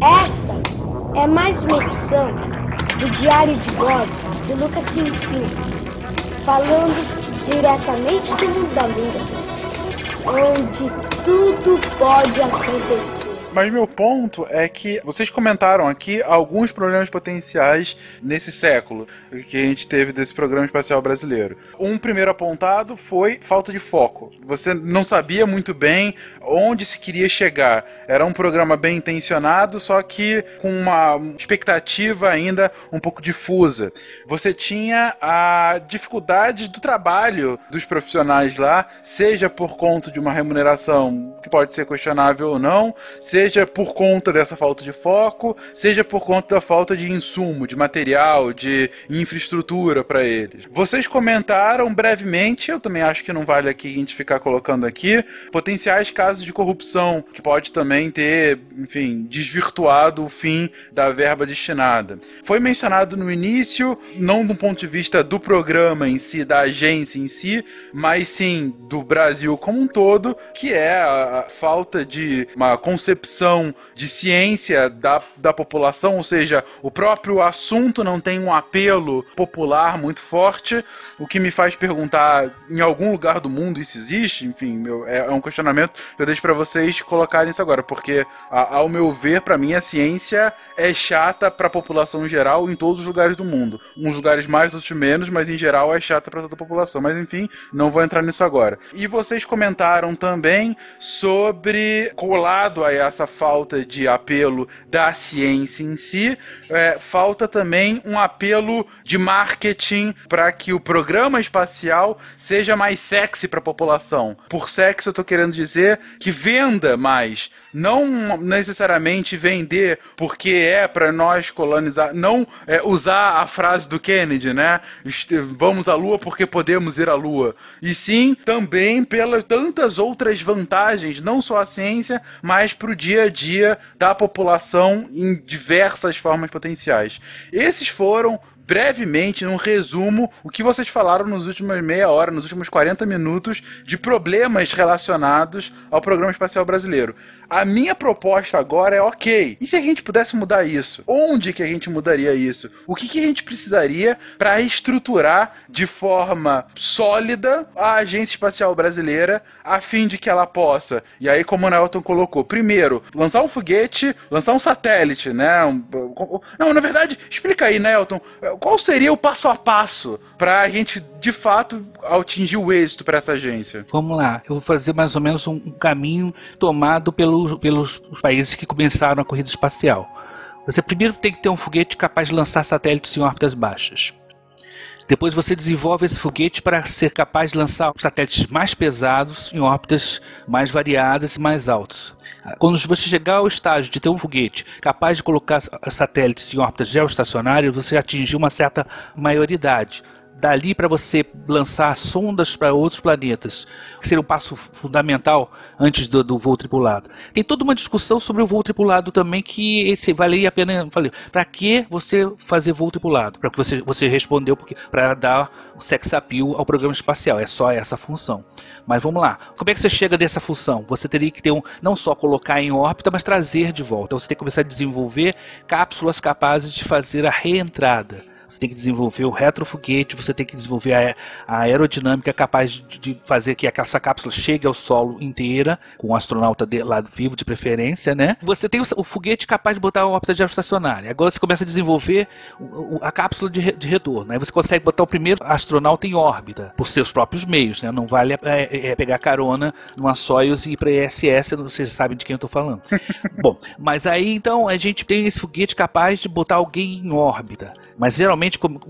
Esta é mais uma edição do Diário de Bordo de Lucas Silvio, falando diretamente do mundo da lua, onde tudo pode acontecer. Mas meu ponto é que vocês comentaram aqui alguns problemas potenciais nesse século que a gente teve desse programa espacial brasileiro. Um primeiro apontado foi falta de foco. Você não sabia muito bem onde se queria chegar. Era um programa bem intencionado, só que com uma expectativa ainda um pouco difusa. Você tinha a dificuldade do trabalho dos profissionais lá, seja por conta de uma remuneração que pode ser questionável ou não, seja seja por conta dessa falta de foco, seja por conta da falta de insumo, de material, de infraestrutura para eles. Vocês comentaram brevemente, eu também acho que não vale aqui a gente ficar colocando aqui, potenciais casos de corrupção, que pode também ter, enfim, desvirtuado o fim da verba destinada. Foi mencionado no início, não do ponto de vista do programa em si, da agência em si, mas sim do Brasil como um todo, que é a falta de uma concepção de ciência da, da população, ou seja, o próprio assunto não tem um apelo popular muito forte, o que me faz perguntar em algum lugar do mundo isso existe, enfim, meu, é, é um questionamento que eu deixo para vocês colocarem isso agora, porque a, ao meu ver, para mim a ciência é chata para a população em geral em todos os lugares do mundo. Uns lugares mais, outros menos, mas em geral é chata para toda a população. Mas enfim, não vou entrar nisso agora. E vocês comentaram também sobre, colado a essa falta de apelo da ciência em si, é, falta também um apelo de marketing para que o programa espacial seja mais sexy para a população. Por sexy eu estou querendo dizer que venda mais não necessariamente vender porque é para nós colonizar, não é, usar a frase do Kennedy, né? Vamos à Lua porque podemos ir à Lua. E sim, também pelas tantas outras vantagens, não só a ciência, mas para o dia a dia da população em diversas formas potenciais. Esses foram brevemente, num resumo, o que vocês falaram nos últimos meia hora, nos últimos 40 minutos, de problemas relacionados ao programa espacial brasileiro. A minha proposta agora é ok. E se a gente pudesse mudar isso? Onde que a gente mudaria isso? O que, que a gente precisaria para estruturar de forma sólida a Agência Espacial Brasileira a fim de que ela possa, e aí como o Nelton colocou, primeiro, lançar um foguete, lançar um satélite, né? Um, não, na verdade, explica aí, Nelton, qual seria o passo a passo para a gente de fato atingir o êxito para essa agência? Vamos lá, eu vou fazer mais ou menos um caminho tomado pelo pelos países que começaram a corrida espacial. Você primeiro tem que ter um foguete capaz de lançar satélites em órbitas baixas. Depois você desenvolve esse foguete para ser capaz de lançar satélites mais pesados em órbitas mais variadas e mais altas. Quando você chegar ao estágio de ter um foguete capaz de colocar satélites em órbitas geoestacionárias, você atingiu uma certa maioridade dali para você lançar sondas para outros planetas, que seria um passo fundamental antes do, do, voo tripulado. Tem toda uma discussão sobre o voo tripulado também que esse valeria a pena. Para que você fazer voo tripulado? Para que você, você respondeu para dar sex appeal ao programa espacial. É só essa função. Mas vamos lá. Como é que você chega dessa função? Você teria que ter um, não só colocar em órbita, mas trazer de volta. Você tem que começar a desenvolver cápsulas capazes de fazer a reentrada você tem que desenvolver o retrofoguete, você tem que desenvolver a, a aerodinâmica capaz de, de, fazer que essa cápsula chegue ao solo inteira, com o astronauta de, lá vivo de preferência, né? Você tem o, o foguete capaz de botar uma órbita geoestacionária. Agora você começa a desenvolver o, a cápsula de, de, retorno. Aí você consegue botar o primeiro astronauta em órbita, por seus próprios meios, né? Não vale é, é, é pegar carona numa Soyuz e ir para ISS, vocês sabem de quem eu estou falando. Bom, mas aí então a gente tem esse foguete capaz de botar alguém em órbita. Mas geralmente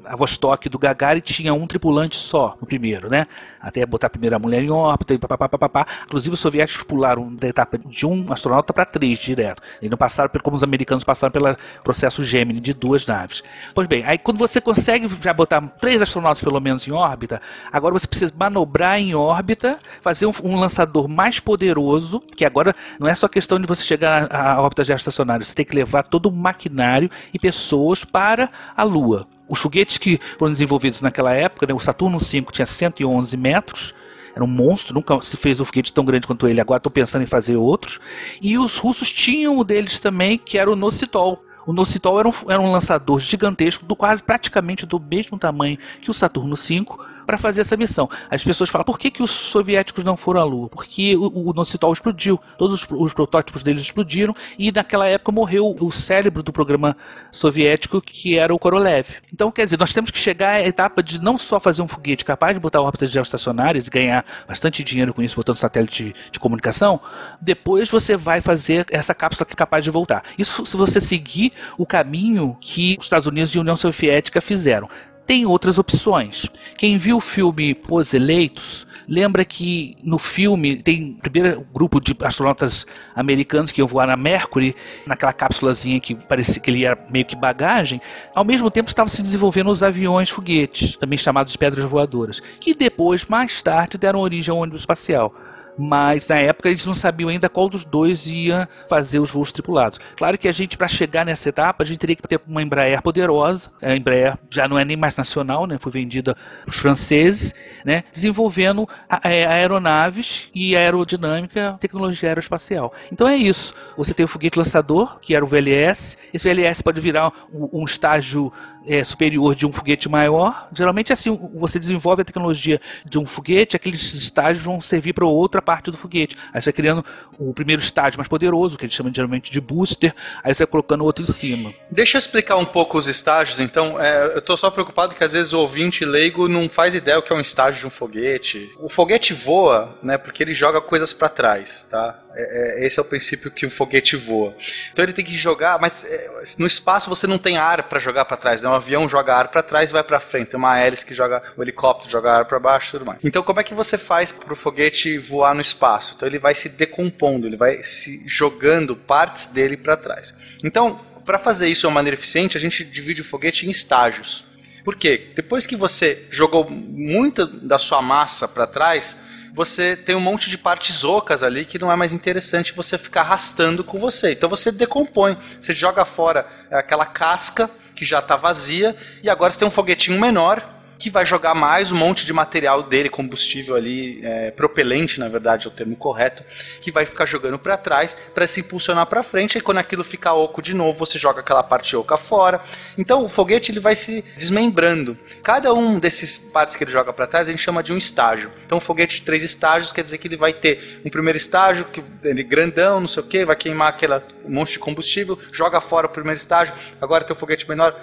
a Vostok do Gagarin tinha um tripulante só no primeiro, né? Até botar a primeira mulher em órbita e papapá. Inclusive os soviéticos pularam da etapa de um astronauta para três direto. E não passaram como os americanos passaram pelo processo Gemini de duas naves. Pois bem, aí quando você consegue já botar três astronautas pelo menos em órbita, agora você precisa manobrar em órbita, fazer um, um lançador mais poderoso, que agora não é só questão de você chegar à órbita geoestacionária, você tem que levar todo o maquinário e pessoas para a Lua. Os foguetes que foram desenvolvidos naquela época, né, o Saturno V tinha 111 metros, era um monstro, nunca se fez um foguete tão grande quanto ele. Agora estou pensando em fazer outros. E os russos tinham o deles também, que era o Nocitol. O Nocitol era um, era um lançador gigantesco, do quase praticamente do mesmo tamanho que o Saturno V, para fazer essa missão. As pessoas falam, por que, que os soviéticos não foram à Lua? Porque o, o Nocitol explodiu, todos os, os, protótipos deles explodiram e naquela época morreu o cérebro do programa soviético que era o Korolev. Então, quer dizer, nós temos que chegar à etapa de não só fazer um foguete capaz de botar órbitas geoestacionárias e ganhar bastante dinheiro com isso, botando satélite de, de comunicação, depois você vai fazer essa cápsula que é capaz de voltar. Isso se você seguir o caminho que os Estados Unidos e a União Soviética fizeram tem outras opções. Quem viu o filme Os Eleitos, lembra que no filme tem primeiro grupo de astronautas americanos que iam voar na Mercury, naquela cápsulazinha que parecia que ele era meio que bagagem, ao mesmo tempo estavam se desenvolvendo os aviões foguetes, também chamados de pedras voadoras, que depois, mais tarde, deram origem ao ônibus espacial. Mas na época eles não sabiam ainda qual dos dois ia fazer os voos tripulados. Claro que a gente, para chegar nessa etapa, a gente teria que ter uma Embraer poderosa. A Embraer já não é nem mais nacional, né? Foi vendida para os franceses, né? Desenvolvendo a, aeronaves e aerodinâmica, tecnologia aeroespacial. Então é isso. Você tem o foguete lançador, que era o VLS. Esse VLS pode virar um estágio é, superior de um foguete maior. Geralmente, assim, você desenvolve a tecnologia de um foguete, aqueles estágios vão servir para outra parte do foguete. Aí você vai criando o primeiro estágio mais poderoso, que eles chamam geralmente de booster, aí você vai colocando outro em cima. Deixa eu explicar um pouco os estágios, então. É, eu estou só preocupado que às vezes o ouvinte leigo não faz ideia o que é um estágio de um foguete. O foguete voa, né, porque ele joga coisas para trás, tá? É, é, esse é o princípio que o foguete voa. Então ele tem que jogar, mas é, no espaço você não tem ar para jogar para trás, né? Um avião joga ar para trás e vai para frente. Tem uma hélice que joga o helicóptero joga ar para baixo, e tudo mais. Então como é que você faz para o foguete voar no espaço? Então ele vai se decompondo, ele vai se jogando partes dele para trás. Então para fazer isso de uma maneira eficiente, a gente divide o foguete em estágios. Por quê? Depois que você jogou muita da sua massa para trás, você tem um monte de partes ocas ali que não é mais interessante você ficar arrastando com você. Então você decompõe, você joga fora aquela casca que já está vazia e agora você tem um foguetinho menor que vai jogar mais um monte de material dele, combustível ali, é, propelente, na verdade é o termo correto, que vai ficar jogando para trás para se impulsionar para frente. E quando aquilo ficar oco de novo, você joga aquela parte oca fora. Então o foguete ele vai se desmembrando. Cada um desses partes que ele joga para trás a gente chama de um estágio. Então um foguete de três estágios quer dizer que ele vai ter um primeiro estágio que ele grandão, não sei o que, vai queimar aquela um monte de combustível, joga fora o primeiro estágio. Agora tem o foguete menor,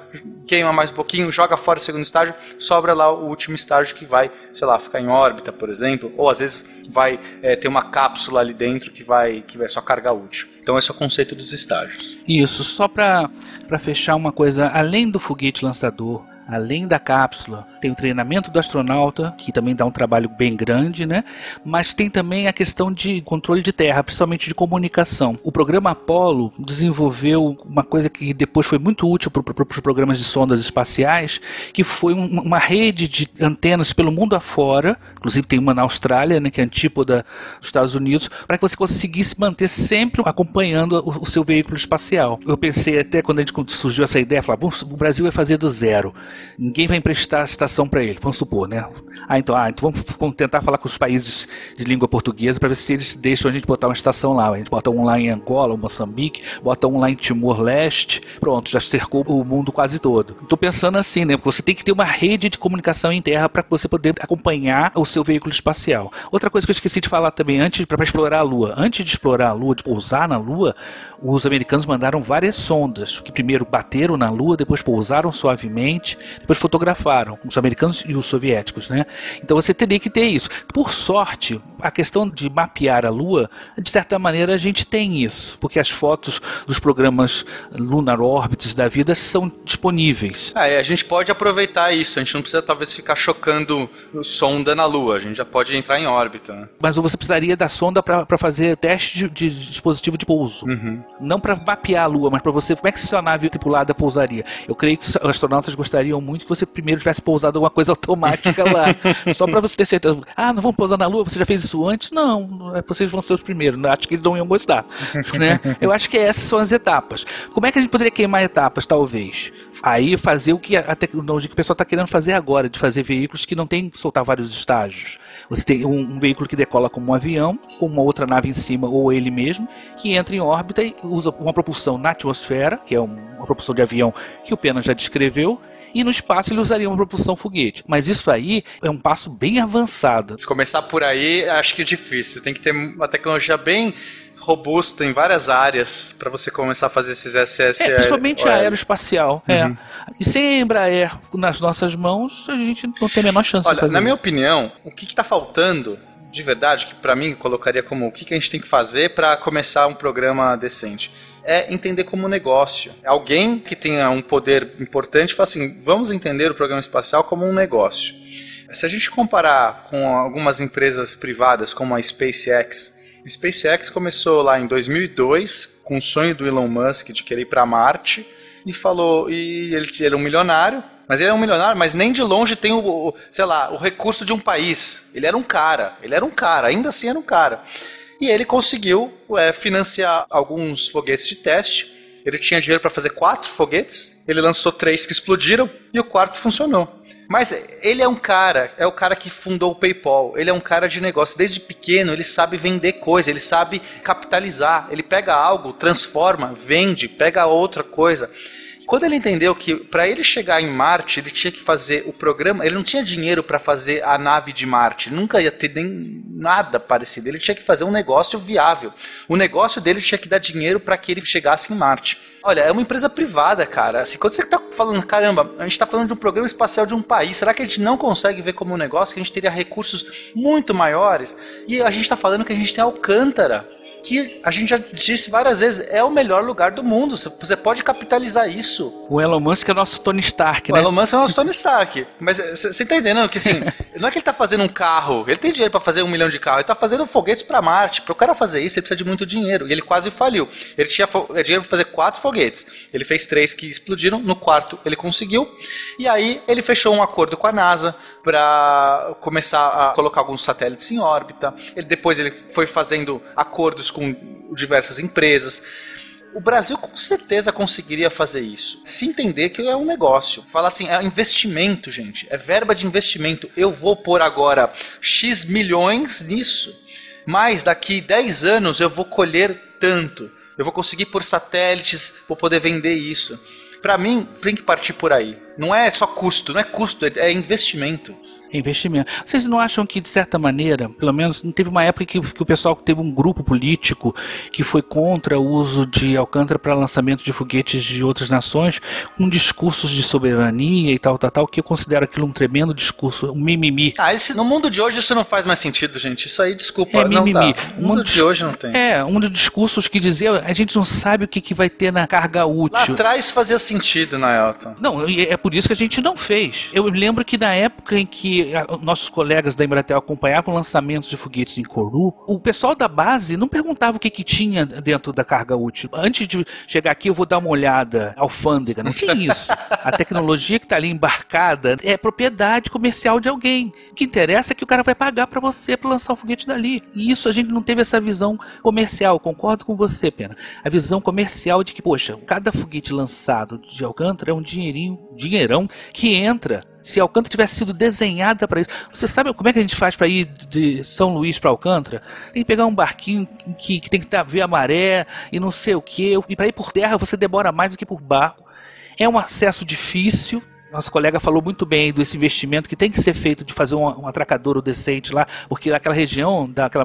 queima mais um pouquinho, joga fora o segundo estágio, sobra sobra lá o último estágio que vai, sei lá, ficar em órbita, por exemplo, ou às vezes vai é, ter uma cápsula ali dentro que vai, que vai só carga útil. Então esse é o conceito dos estágios. Isso, só para fechar uma coisa, além do foguete lançador, além da cápsula, tem o treinamento do astronauta, que também dá um trabalho bem grande, né? Mas tem também a questão de controle de terra, principalmente de comunicação. O programa Apollo desenvolveu uma coisa que depois foi muito útil para os programas de sondas espaciais, que foi um, uma rede de antenas pelo mundo afora, inclusive tem uma na Austrália, né, que é antípoda dos Estados Unidos, para que você conseguisse manter sempre acompanhando o, o, seu veículo espacial. Eu pensei até quando a gente surgiu essa ideia, falar, o Brasil vai fazer do zero. Ninguém vai emprestar a estação para ele, vamos supor, né? Ah, então, ah, então vamos, vamos tentar falar com os países de língua portuguesa para ver se eles deixam a gente botar uma estação lá. A gente bota um lá em Angola, Moçambique, bota um lá em Timor-Leste, pronto, já cercou o mundo quase todo. Estou pensando assim, né? Você tem que ter uma rede de comunicação em terra para você poder acompanhar o seu veículo espacial. Outra coisa que eu esqueci de falar também antes, para explorar a Lua. Antes de explorar a Lua, de pousar na Lua, os americanos mandaram várias sondas que primeiro bateram na Lua, depois pousaram suavemente, depois fotografaram os americanos e os soviéticos, né? Então você teria que ter isso. Por sorte, a questão de mapear a Lua, de certa maneira a gente tem isso, porque as fotos dos programas Lunar Orbits da vida são disponíveis. Ah, é, a gente pode aproveitar isso, a gente não precisa talvez ficar chocando sonda na Lua, a gente já pode entrar em órbita. Né? Mas você precisaria da sonda para fazer teste de, de, dispositivo de pouso. Uhum. Não para mapear a Lua, mas para você, como é que sua nave tripulada pousaria? Eu creio que os astronautas gostariam muito que você primeiro tivesse pousado alguma coisa automática lá, só para você ter certeza. Ah, não vamos pousar na Lua, você já fez isso antes? Não, é, vocês vão ser os primeiros. Acho que eles não iam gostar. né? Eu acho que essas são as etapas. Como é que a gente poderia queimar etapas, talvez? Aí fazer o que a tecnologia que o pessoal está querendo fazer agora, de fazer veículos que não tem que soltar vários estágios. Você tem um, um, veículo que decola como um avião, com uma outra nave em cima, ou ele mesmo, que entra em órbita e usa uma propulsão na atmosfera, que é uma propulsão de avião que o Pena já descreveu, e no espaço ele usaria uma propulsão foguete. Mas isso aí é um passo bem avançado. Se começar por aí, acho que é difícil. Tem que ter uma tecnologia bem robusta em várias áreas para você começar a fazer esses SS. É, principalmente a aeroespacial. É. Uhum. É. E sem a Embraer nas nossas mãos, a gente não tem a menor chance Olha, de fazer na minha isso. opinião, o que está faltando de verdade, que para mim colocaria como o que, que a gente tem que fazer para começar um programa decente é entender como negócio. Alguém que tenha um poder importante fala assim: vamos entender o programa espacial como um negócio. Se a gente comparar com algumas empresas privadas como a SpaceX, a SpaceX começou lá em 2002 com o sonho do Elon Musk de querer ir para Marte e falou e ele era um milionário Mas ele é um milionário, mas nem de longe tem o, o, sei lá, o recurso de um país. Ele era um cara, ele era um cara, ainda assim era um cara. E ele conseguiu é, financiar alguns foguetes de teste. Ele tinha dinheiro para fazer quatro foguetes. Ele lançou três que explodiram e o quarto funcionou. Mas ele é um cara, é o cara que fundou o PayPal. Ele é um cara de negócio. Desde pequeno, ele sabe vender coisa, ele sabe capitalizar. Ele pega algo, transforma, vende, pega outra coisa. Quando ele entendeu que para ele chegar em Marte, ele tinha que fazer o programa, ele não tinha dinheiro para fazer a nave de Marte, nunca ia ter nem nada parecido. Ele tinha que fazer um negócio viável. O negócio dele tinha que dar dinheiro para que ele chegasse em Marte. Olha, é uma empresa privada, cara. Assim, quando você está falando, caramba, a gente está falando de um programa espacial de um país, será que a gente não consegue ver como um negócio que a gente teria recursos muito maiores? E a gente está falando que a gente tem Alcântara que a gente já disse várias vezes, é o melhor lugar do mundo. Você pode capitalizar isso. O Elon Musk é nosso Tony Stark, né? O Elon Musk é nosso Tony Stark. Mas você tá entendendo que assim, não é que ele tá fazendo um carro, ele tem dinheiro para fazer um milhão de carros, ele tá fazendo foguetes para Marte. Para o cara fazer isso, ele precisa de muito dinheiro. E ele quase faliu. Ele tinha é dinheiro para fazer quatro foguetes. Ele fez três que explodiram, no quarto ele conseguiu. E aí ele fechou um acordo com a NASA para começar a colocar alguns satélites em órbita. Ele, depois ele foi fazendo acordos com diversas empresas. O Brasil com certeza conseguiria fazer isso. Se entender que é um negócio. Falar assim, é investimento, gente. É verba de investimento. Eu vou pôr agora X milhões nisso. Mas daqui 10 anos eu vou colher tanto. Eu vou conseguir por satélites, vou poder vender isso. Para mim, tem que partir por aí. Não é só custo, não é custo, é investimento investimento. Vocês não acham que, de certa maneira, pelo menos, não teve uma época que, que o pessoal teve um grupo político que foi contra o uso de Alcântara para lançamento de foguetes de outras nações, com discursos de soberania e tal, tal, tal, que eu considero aquilo um tremendo discurso, um mimimi. Ah, esse, no mundo de hoje isso não faz mais sentido, gente. Isso aí, desculpa, é, não mimimi. dá. No mundo de hoje não tem. É, um dos discursos que dizia, a gente não sabe o que, que vai ter na carga útil. Lá atrás fazia sentido, Naelton. Não, é por isso que a gente não fez. Eu lembro que na época em que nossos colegas da Embratel acompanhavam lançamentos de foguetes em Kourou, o pessoal da base não perguntava o que, que tinha dentro da carga útil. Antes de chegar aqui, eu vou dar uma olhada. Alfândega, não tem isso. A tecnologia que está ali embarcada é propriedade comercial de alguém. O que interessa é que o cara vai pagar para você para lançar o foguete dali. E isso a gente não teve essa visão comercial. Concordo com você, Pena. A visão comercial de que, poxa, cada foguete lançado de Alcântara é um dinheirinho, dinheirão que entra se Alcântara tivesse sido desenhada para isso. Você sabe como é que a gente faz para ir de São Luís para Alcântara? Tem que pegar um barquinho que, que tem que tá, ver a maré e não sei o que. E para ir por terra você demora mais do que por barco. É um acesso difícil, nosso colega falou muito bem desse investimento que tem que ser feito de fazer um, um atracadouro decente lá, porque aquela região daquela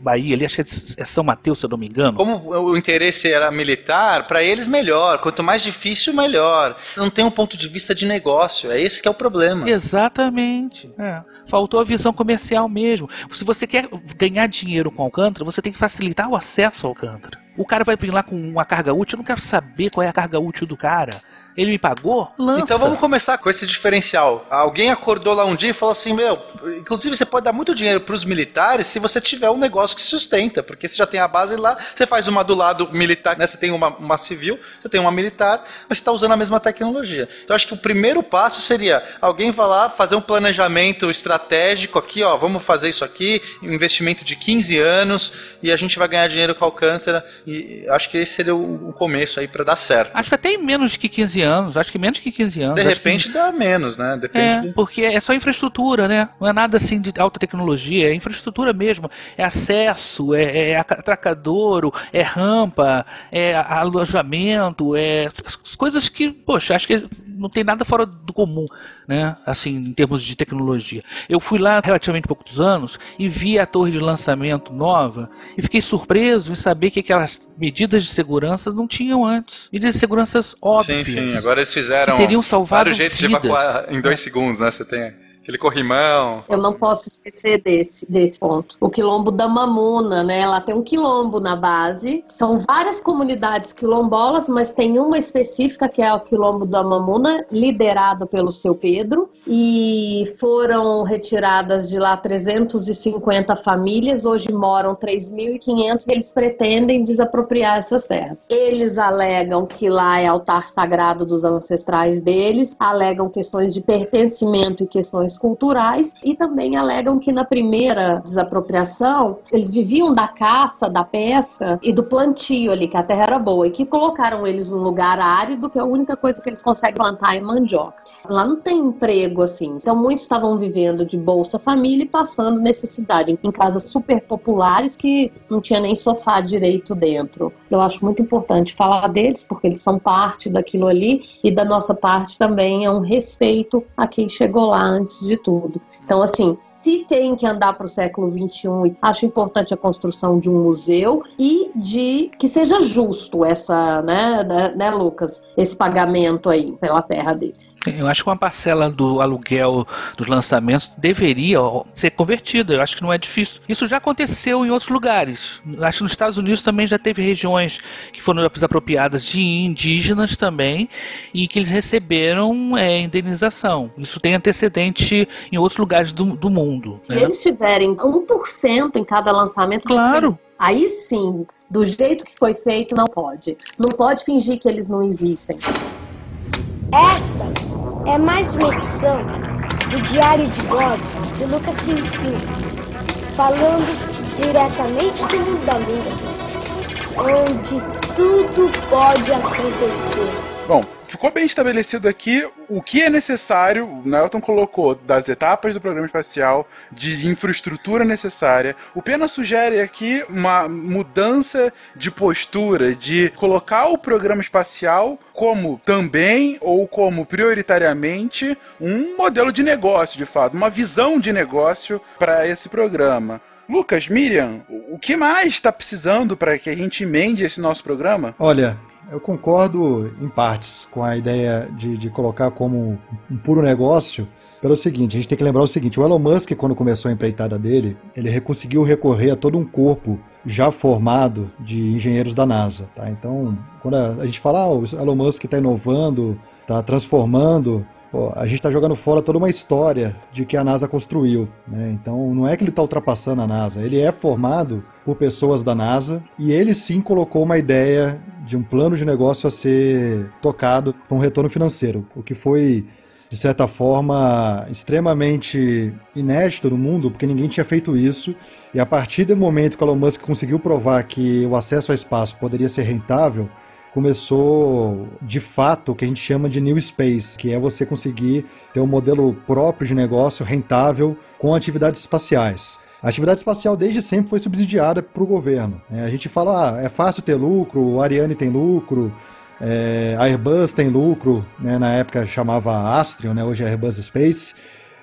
Bahia ali, acho que é São Mateus, se eu não me engano. Como o interesse era militar, para eles melhor. Quanto mais difícil, melhor. Não tem um ponto de vista de negócio. É esse que é o problema. Exatamente. É. Faltou a visão comercial mesmo. Se você quer ganhar dinheiro com Alcântara, você tem que facilitar o acesso ao Alcântara. O cara vai vir lá com uma carga útil, eu não quero saber qual é a carga útil do cara ele me pagou, lança. Então vamos começar com esse diferencial. Alguém acordou lá um dia e falou assim: Meu, inclusive você pode dar muito dinheiro para os militares se você tiver um negócio que sustenta, porque você já tem a base lá, você faz uma do lado militar, né? Você tem uma, uma civil, você tem uma militar, mas você está usando a mesma tecnologia. Então acho que o primeiro passo seria alguém vai lá fazer um planejamento estratégico aqui, ó, vamos fazer isso aqui, um investimento de 15 anos e a gente vai ganhar dinheiro com a Alcântara. E acho que esse seria o, o começo aí para dar certo. Acho que até em menos de 15 anos, acho que menos que 15 anos. De repente que... dá menos, né? Depende é, porque é só infraestrutura, né? Não é nada assim de alta tecnologia, é infraestrutura mesmo. É acesso, é, é atracadouro, é rampa, é alojamento, é coisas que, poxa, acho que não tem nada fora do comum né? Assim, em termos de tecnologia. Eu fui lá relativamente poucos anos e vi a torre de lançamento nova e fiquei surpreso em saber que aquelas medidas de segurança não tinham antes. Medidas de segurança óbvias. Sim, sim. Agora eles fizeram teriam salvado vários jeitos vidas. de evacuar em dois segundos, né? Você tem Aquele corrimão. Eu não posso esquecer desse, desse ponto. O quilombo da Mamuna, né? Lá tem um quilombo na base. São várias comunidades quilombolas, mas tem uma específica que é o quilombo da Mamuna, liderado pelo seu Pedro. E foram retiradas de lá 350 famílias. Hoje moram 3.500 e eles pretendem desapropriar essas terras. Eles alegam que lá é altar sagrado dos ancestrais deles, alegam questões de pertencimento e questões culturais e também alegam que na primeira desapropriação eles viviam da caça, da pesca e do plantio ali, que a terra era boa, e que colocaram eles num lugar árido, que a única coisa que eles conseguem plantar é mandioca. Lá não tem emprego assim. Então muitos estavam vivendo de Bolsa Família e passando necessidade em casas super populares que não tinha nem sofá direito dentro. Eu acho muito importante falar deles, porque eles são parte daquilo ali e da nossa parte também é um respeito a quem chegou lá antes de tudo. Então, assim, se tem que andar para o século XXI, acho importante a construção de um museu e de que seja justo essa, né, né, né Lucas, esse pagamento aí pela terra deles. Eu acho que uma parcela do aluguel dos lançamentos deveria ser convertida. Eu acho que não é difícil. Isso já aconteceu em outros lugares. Acho que nos Estados Unidos também já teve regiões que foram apropriadas de indígenas também e que eles receberam é, indenização. Isso tem antecedente em outros lugares do, do mundo. Se né? eles tiverem 1% em cada lançamento, claro. Aí sim, do jeito que foi feito, não pode. Não pode fingir que eles não existem. Esta é mais uma edição do Diário de Bordo de Lucas Cincin, falando diretamente do mundo da lua, onde tudo pode acontecer. Bom, ficou bem estabelecido aqui o que é necessário. O Nelton colocou das etapas do programa espacial, de infraestrutura necessária. O Pena sugere aqui uma mudança de postura, de colocar o programa espacial como também ou como prioritariamente um modelo de negócio, de fato, uma visão de negócio para esse programa. Lucas, Miriam, o que mais está precisando para que a gente emende esse nosso programa? Olha, eu concordo em partes com a ideia de, de colocar como um puro negócio, pelo seguinte, a gente tem que lembrar o seguinte, o Elon Musk, quando começou a empreitada dele, ele conseguiu recorrer a todo um corpo já formado de engenheiros da NASA, tá? Então, quando a, gente fala, ah, o Elon Musk está inovando, está transformando, pô, a gente está jogando fora toda uma história de que a NASA construiu, né? Então, não é que ele está ultrapassando a NASA, ele é formado por pessoas da NASA e ele sim colocou uma ideia de um plano de negócio a ser tocado com um retorno financeiro, o que foi de certa forma extremamente inédito no mundo, porque ninguém tinha feito isso. E a partir do momento que o Elon Musk conseguiu provar que o acesso ao espaço poderia ser rentável, começou de fato o que a gente chama de New Space, que é você conseguir ter um modelo próprio de negócio rentável com atividades espaciais. A atividade espacial desde sempre foi subsidiada para o governo. Né? A gente fala, ah, é fácil ter lucro, o Ariane tem lucro, é, a Airbus tem lucro, né? na época chamava Astrion, né? hoje é Airbus Space,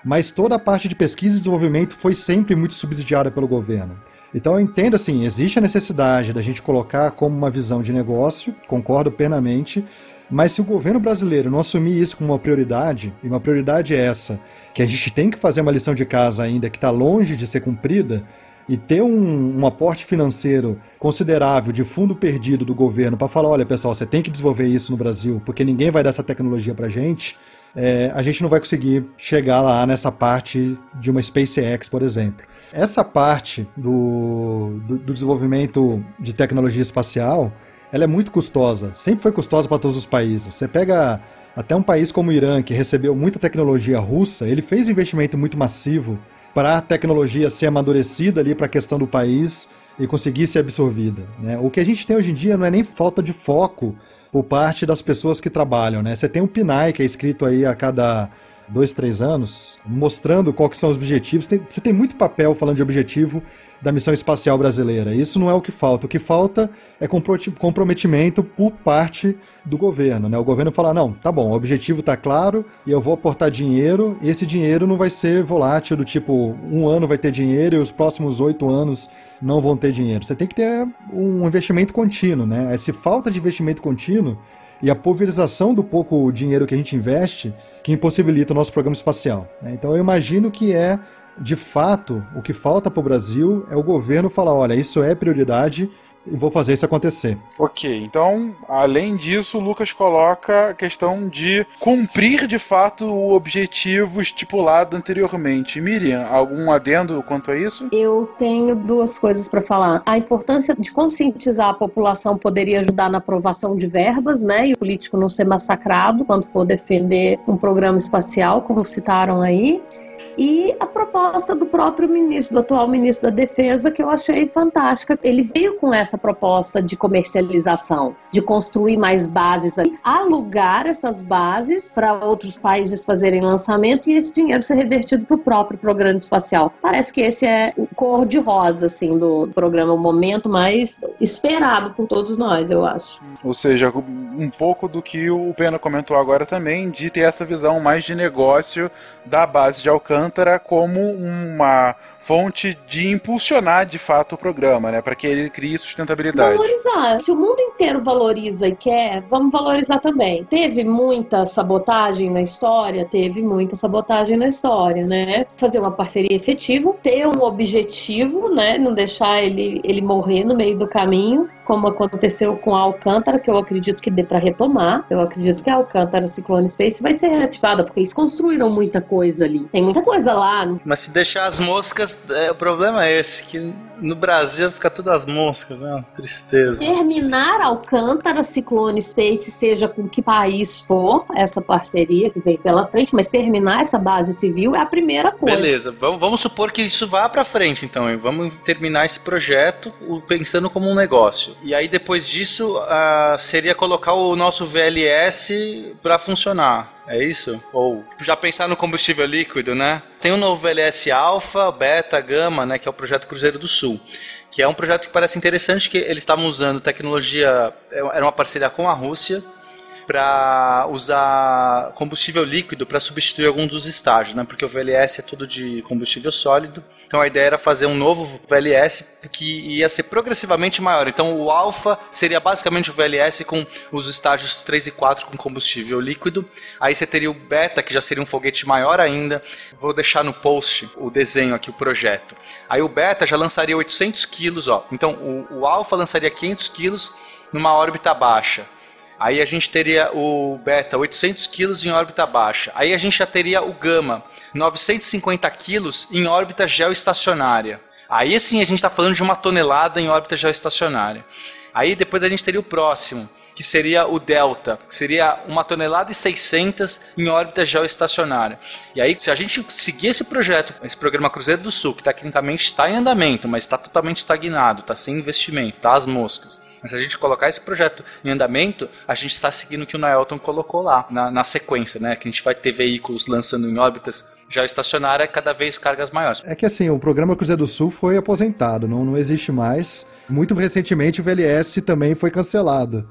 mas toda a parte de pesquisa e desenvolvimento foi sempre muito subsidiada pelo governo. Então eu entendo assim, existe a necessidade da gente colocar como uma visão de negócio, concordo plenamente, mas se o governo brasileiro não assumir isso como uma prioridade, e uma prioridade é essa, que a gente tem que fazer uma lição de casa ainda que está longe de ser cumprida, e ter um, um, aporte financeiro considerável de fundo perdido do governo para falar, olha pessoal, você tem que desenvolver isso no Brasil, porque ninguém vai dar essa tecnologia para gente, é, a gente não vai conseguir chegar lá nessa parte de uma SpaceX, por exemplo. Essa parte do, do, do desenvolvimento de tecnologia espacial, ela é muito custosa. Sempre foi custosa para todos os países. Você pega até um país como o Irã, que recebeu muita tecnologia russa, ele fez um investimento muito massivo para a tecnologia ser amadurecida ali para a questão do país e conseguir ser absorvida. Né? O que a gente tem hoje em dia não é nem falta de foco por parte das pessoas que trabalham. Né? Você tem um PNAE que é escrito aí a cada dois, três anos, mostrando quais são os objetivos. Tem, você tem muito papel falando de objetivo da missão espacial brasileira. Isso não é o que falta. O que falta é comprometimento por parte do governo. Né? O governo fala: não, tá bom, o objetivo está claro e eu vou aportar dinheiro, e esse dinheiro não vai ser volátil, do tipo, um ano vai ter dinheiro e os próximos oito anos não vão ter dinheiro. Você tem que ter um investimento contínuo. Né? Se falta de investimento contínuo, e a pulverização do pouco dinheiro que a gente investe que impossibilita o nosso programa espacial. né? Então eu imagino que é, de fato, o que falta para o Brasil é o governo falar: olha, isso é prioridade e vou fazer isso acontecer. Ok, então, além disso, o Lucas coloca a questão de cumprir de fato o objetivo estipulado anteriormente. Miriam, algum adendo quanto a isso? Eu tenho duas coisas para falar. A importância de conscientizar a população poderia ajudar na aprovação de verbas, né? E o político não ser massacrado quando for defender um programa espacial, como citaram aí. E a proposta do próprio ministro, do atual ministro da Defesa, que eu achei fantástica. Ele veio com essa proposta de comercialização, de construir mais bases, alugar essas bases para outros países fazerem lançamento e esse dinheiro ser revertido para o próprio programa espacial. Parece que esse é o cor de rosa assim do programa, o momento mais esperado por todos nós, eu acho. Ou seja, um pouco do que o Pena comentou agora também, de ter essa visão mais de negócio da base de Alcântara como uma fonte de impulsionar de fato o programa, né, para que ele crie sustentabilidade. Valorizar. Se o mundo inteiro valoriza e quer, vamos valorizar também. Teve muita sabotagem na história, teve muita sabotagem na história, né? Fazer uma parceria efetiva, ter um objetivo, né, não deixar ele ele morrer no meio do caminho como aconteceu com a Alcântara, que eu acredito que dê para retomar. Eu acredito que a Alcântara Ciclone Space vai ser reativada, porque eles construíram muita coisa ali. Tem muita coisa lá. Mas se deixar as moscas, é, o problema é esse, que no Brasil fica tudo as moscas, né? Uma tristeza. Terminar Alcântara Ciclone Space, seja com que país for essa parceria que vem pela frente, mas terminar essa base civil é a primeira coisa. Beleza, vamos, vamos supor que isso vá pra frente, então. Vamos terminar esse projeto pensando como um negócio. E aí, depois disso, ah, seria colocar o nosso VLS pra funcionar. É isso? Ou já pensar no combustível líquido, né? Tem o novo VLS Alpha, Beta, Gama, né? Que é o projeto Cruzeiro do Sul. Que é um projeto que parece interessante, que eles estavam usando tecnologia... Era uma parceria com a Rússia para usar combustível líquido para substituir algum dos estágios, né? Porque o VLS é tudo de combustível sólido. Então a ideia era fazer um novo VLS que ia ser progressivamente maior. Então o alfa seria basicamente o VLS com os estágios 3 e 4 com combustível líquido. Aí você teria o beta, que já seria um foguete maior ainda. Vou deixar no post o desenho aqui, o projeto. Aí o beta já lançaria 800 quilos, ó. Então o, o lançaria 500 quilos numa órbita baixa. Aí a gente teria o beta 800 quilos em órbita baixa. Aí a gente já teria o gama 950 quilos em órbita geoestacionária. Aí sim a gente está falando de uma tonelada em órbita geoestacionária. Aí depois a gente teria o próximo, que seria o delta, que seria uma tonelada e 600 em órbita geoestacionária. E aí se a gente seguir esse projeto, esse programa Cruzeiro do Sul, que tecnicamente está em andamento, mas está totalmente estagnado, está sem investimento, está às moscas. Mas se a gente colocar esse projeto em andamento, a gente está seguindo o que o Naelton colocou lá, na, na sequência, né? Que a gente vai ter veículos lançando em órbitas já cada vez cargas maiores. É que assim, o programa Cruzeiro do Sul foi aposentado, não, não existe mais. Muito recentemente o VLS também foi cancelado.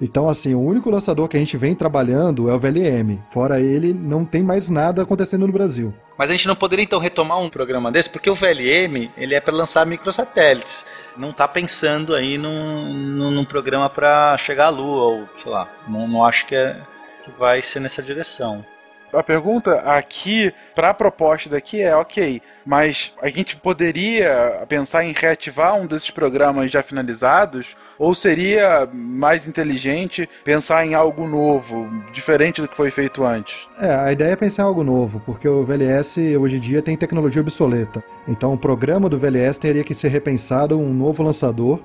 Então, assim, o único lançador que a gente vem trabalhando é o VLM. Fora ele, não tem mais nada acontecendo no Brasil. Mas a gente não poderia então retomar um programa desse, porque o VLM ele é para lançar microsatélites. Não está pensando aí num, num, num programa para chegar à Lua, ou sei lá. Não, não acho que, é, que vai ser nessa direção. A pergunta aqui, para a proposta daqui é ok, mas a gente poderia pensar em reativar um desses programas já finalizados? Ou seria mais inteligente pensar em algo novo, diferente do que foi feito antes? É, a ideia é pensar em algo novo, porque o VLS hoje em dia tem tecnologia obsoleta. Então o programa do VLS teria que ser repensado, um novo lançador.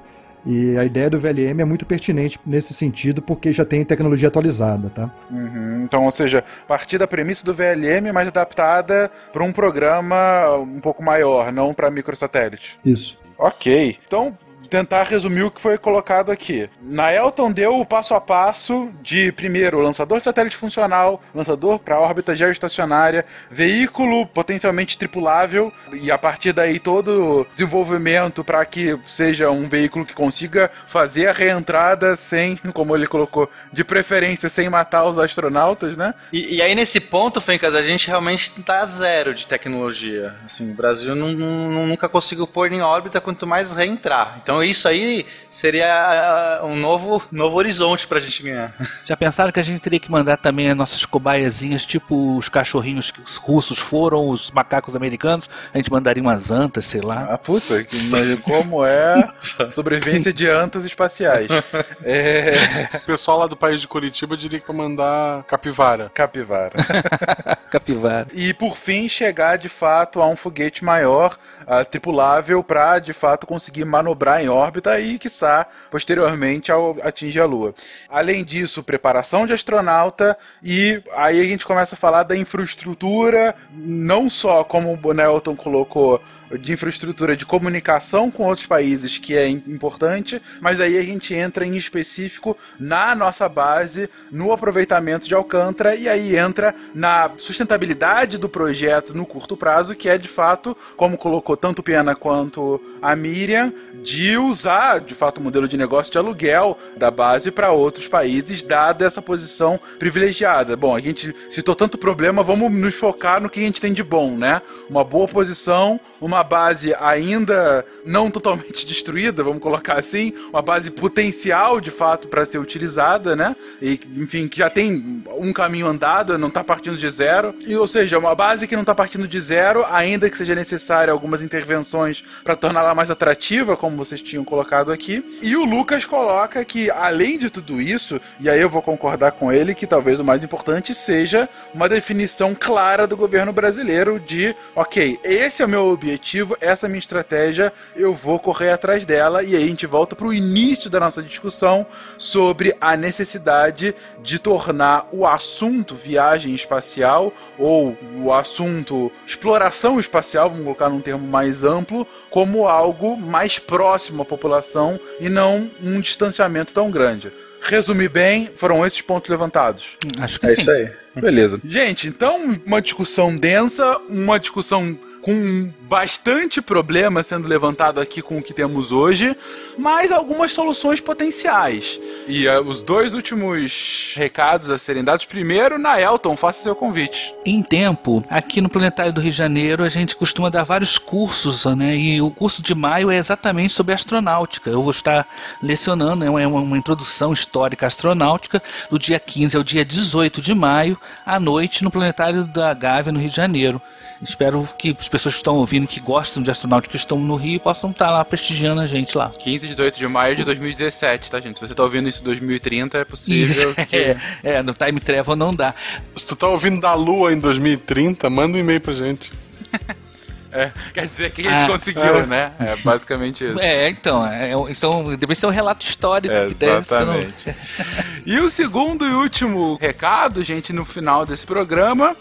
E a ideia do VLM é muito pertinente nesse sentido, porque já tem tecnologia atualizada, tá? Uhum. Então, ou seja, partir da premissa do VLM, mas adaptada para um programa um pouco maior, não para microsatélite. Isso. Ok. Então, tentar resumir o que foi colocado aqui. Naelton deu o passo a passo de, primeiro, lançador de satélite funcional, lançador para órbita geoestacionária, veículo potencialmente tripulável, e a partir daí todo o desenvolvimento para que seja um veículo que consiga fazer a reentrada sem, como ele colocou, de preferência sem matar os astronautas, né? E, e aí nesse ponto, Fencas, a gente realmente a zero de tecnologia. Assim, o Brasil não, não- nunca conseguiu pôr em órbita quanto mais reentrar. Então Então isso aí seria uh, um novo, novo horizonte pra gente ganhar. Já pensaram que a gente teria que mandar também as nossas cobaiazinhas, tipo os cachorrinhos que os russos foram, os macacos americanos? A gente mandaria umas antas, sei lá. Ah, puta, que, como é a sobrevivência de antas espaciais. É... O pessoal lá do país de Curitiba diria que pra mandar capivara. Capivara. Capivara. E por fim, chegar de fato a um foguete maior, uh, tripulável, para de fato conseguir manobrar em órbita e, quiçá, posteriormente ao atingir a Lua. Além disso, preparação de astronauta e aí a gente começa a falar da infraestrutura, não só como o Nelton colocou de infraestrutura de comunicação com outros países, que é importante, mas aí a gente entra em específico na nossa base, no aproveitamento de Alcântara, e aí entra na sustentabilidade do projeto no curto prazo, que é de fato, como colocou tanto Pena quanto a Miriam, de usar de fato o modelo de negócio de aluguel da base para outros países, dada essa posição privilegiada. Bom, a gente citou tanto problema, vamos nos focar no que a gente tem de bom, né? Uma boa posição, uma base ainda não totalmente destruída, vamos colocar assim, uma base potencial de fato para ser utilizada, né? E enfim, que já tem um caminho andado, não está partindo de zero. E ou seja, uma base que não está partindo de zero, ainda que seja necessária algumas intervenções para torná-la mais atrativa, como vocês tinham colocado aqui. E o Lucas coloca que além de tudo isso, e aí eu vou concordar com ele que talvez o mais importante seja uma definição clara do governo brasileiro de, OK, esse é o meu objetivo, essa é a minha estratégia, eu vou correr atrás dela e aí a gente volta para o início da nossa discussão sobre a necessidade de tornar o assunto viagem espacial ou o assunto exploração espacial, vamos colocar num termo mais amplo, como algo mais próximo à população e não um distanciamento tão grande. Resumir bem, foram esses pontos levantados. Acho que É sim. isso aí. Beleza. Gente, então uma discussão densa, uma discussão com bastante problema sendo levantado aqui com o que temos hoje, mas algumas soluções potenciais. E eh, os dois últimos recados a serem dados. Primeiro, Naelton, faça seu convite. Em tempo, aqui no Planetário do Rio de Janeiro, a gente costuma dar vários cursos, né? E o curso de maio é exatamente sobre astronáutica. Eu vou estar lecionando, é uma, é uma introdução histórica astronáutica, do dia 15 ao dia 18 de maio, à noite, no Planetário da Gávea, no Rio de Janeiro. Espero que as pessoas que estão ouvindo, que gostam de astronáutica, que estão no Rio, possam estar lá prestigiando a gente lá. 15 e 18 de maio de 2017, tá, gente? Se você tá ouvindo isso em 2030, é possível que... é, é, no Time Travel não dá. Se tu tá ouvindo da Lua em 2030, manda um e-mail pra gente. É, quer dizer que a gente Ah, conseguiu, é. né? É basicamente isso. É, então, é, é, então deve ser um relato histórico que deve ser. no- Exatamente. E o segundo e último recado, gente, no final desse programa.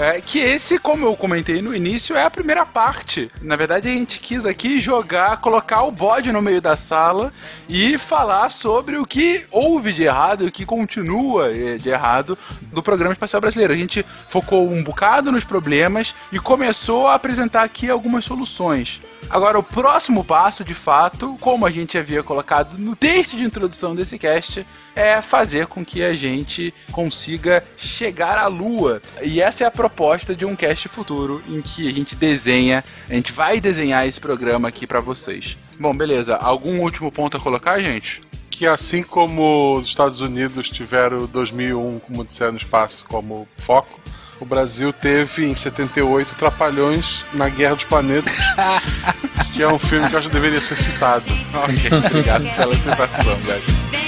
É que esse, como eu comentei no início, é a primeira parte. Na verdade, a gente quis aqui jogar, colocar o bode no meio da sala e falar sobre o que houve de errado e o que continua eh, de errado do programa espacial brasileiro. A gente focou um bocado nos problemas e começou a apresentar aqui algumas soluções. Agora, o próximo passo, de fato, como a gente havia colocado no texto de introdução desse cast, é fazer com que a gente consiga chegar à Lua. E essa é a proposta de um cast futuro em que a gente desenha, a gente vai desenhar esse programa aqui pra vocês. Bom, beleza. Algum último ponto a colocar, gente? Que assim como os Estados Unidos tiveram 2001 como Odisseia no Espaço como foco, o Brasil teve em 78 Trapalhões na Guerra dos Planetas, que é um filme que eu acho que deveria ser citado. Ok, obrigado pela citação, guys.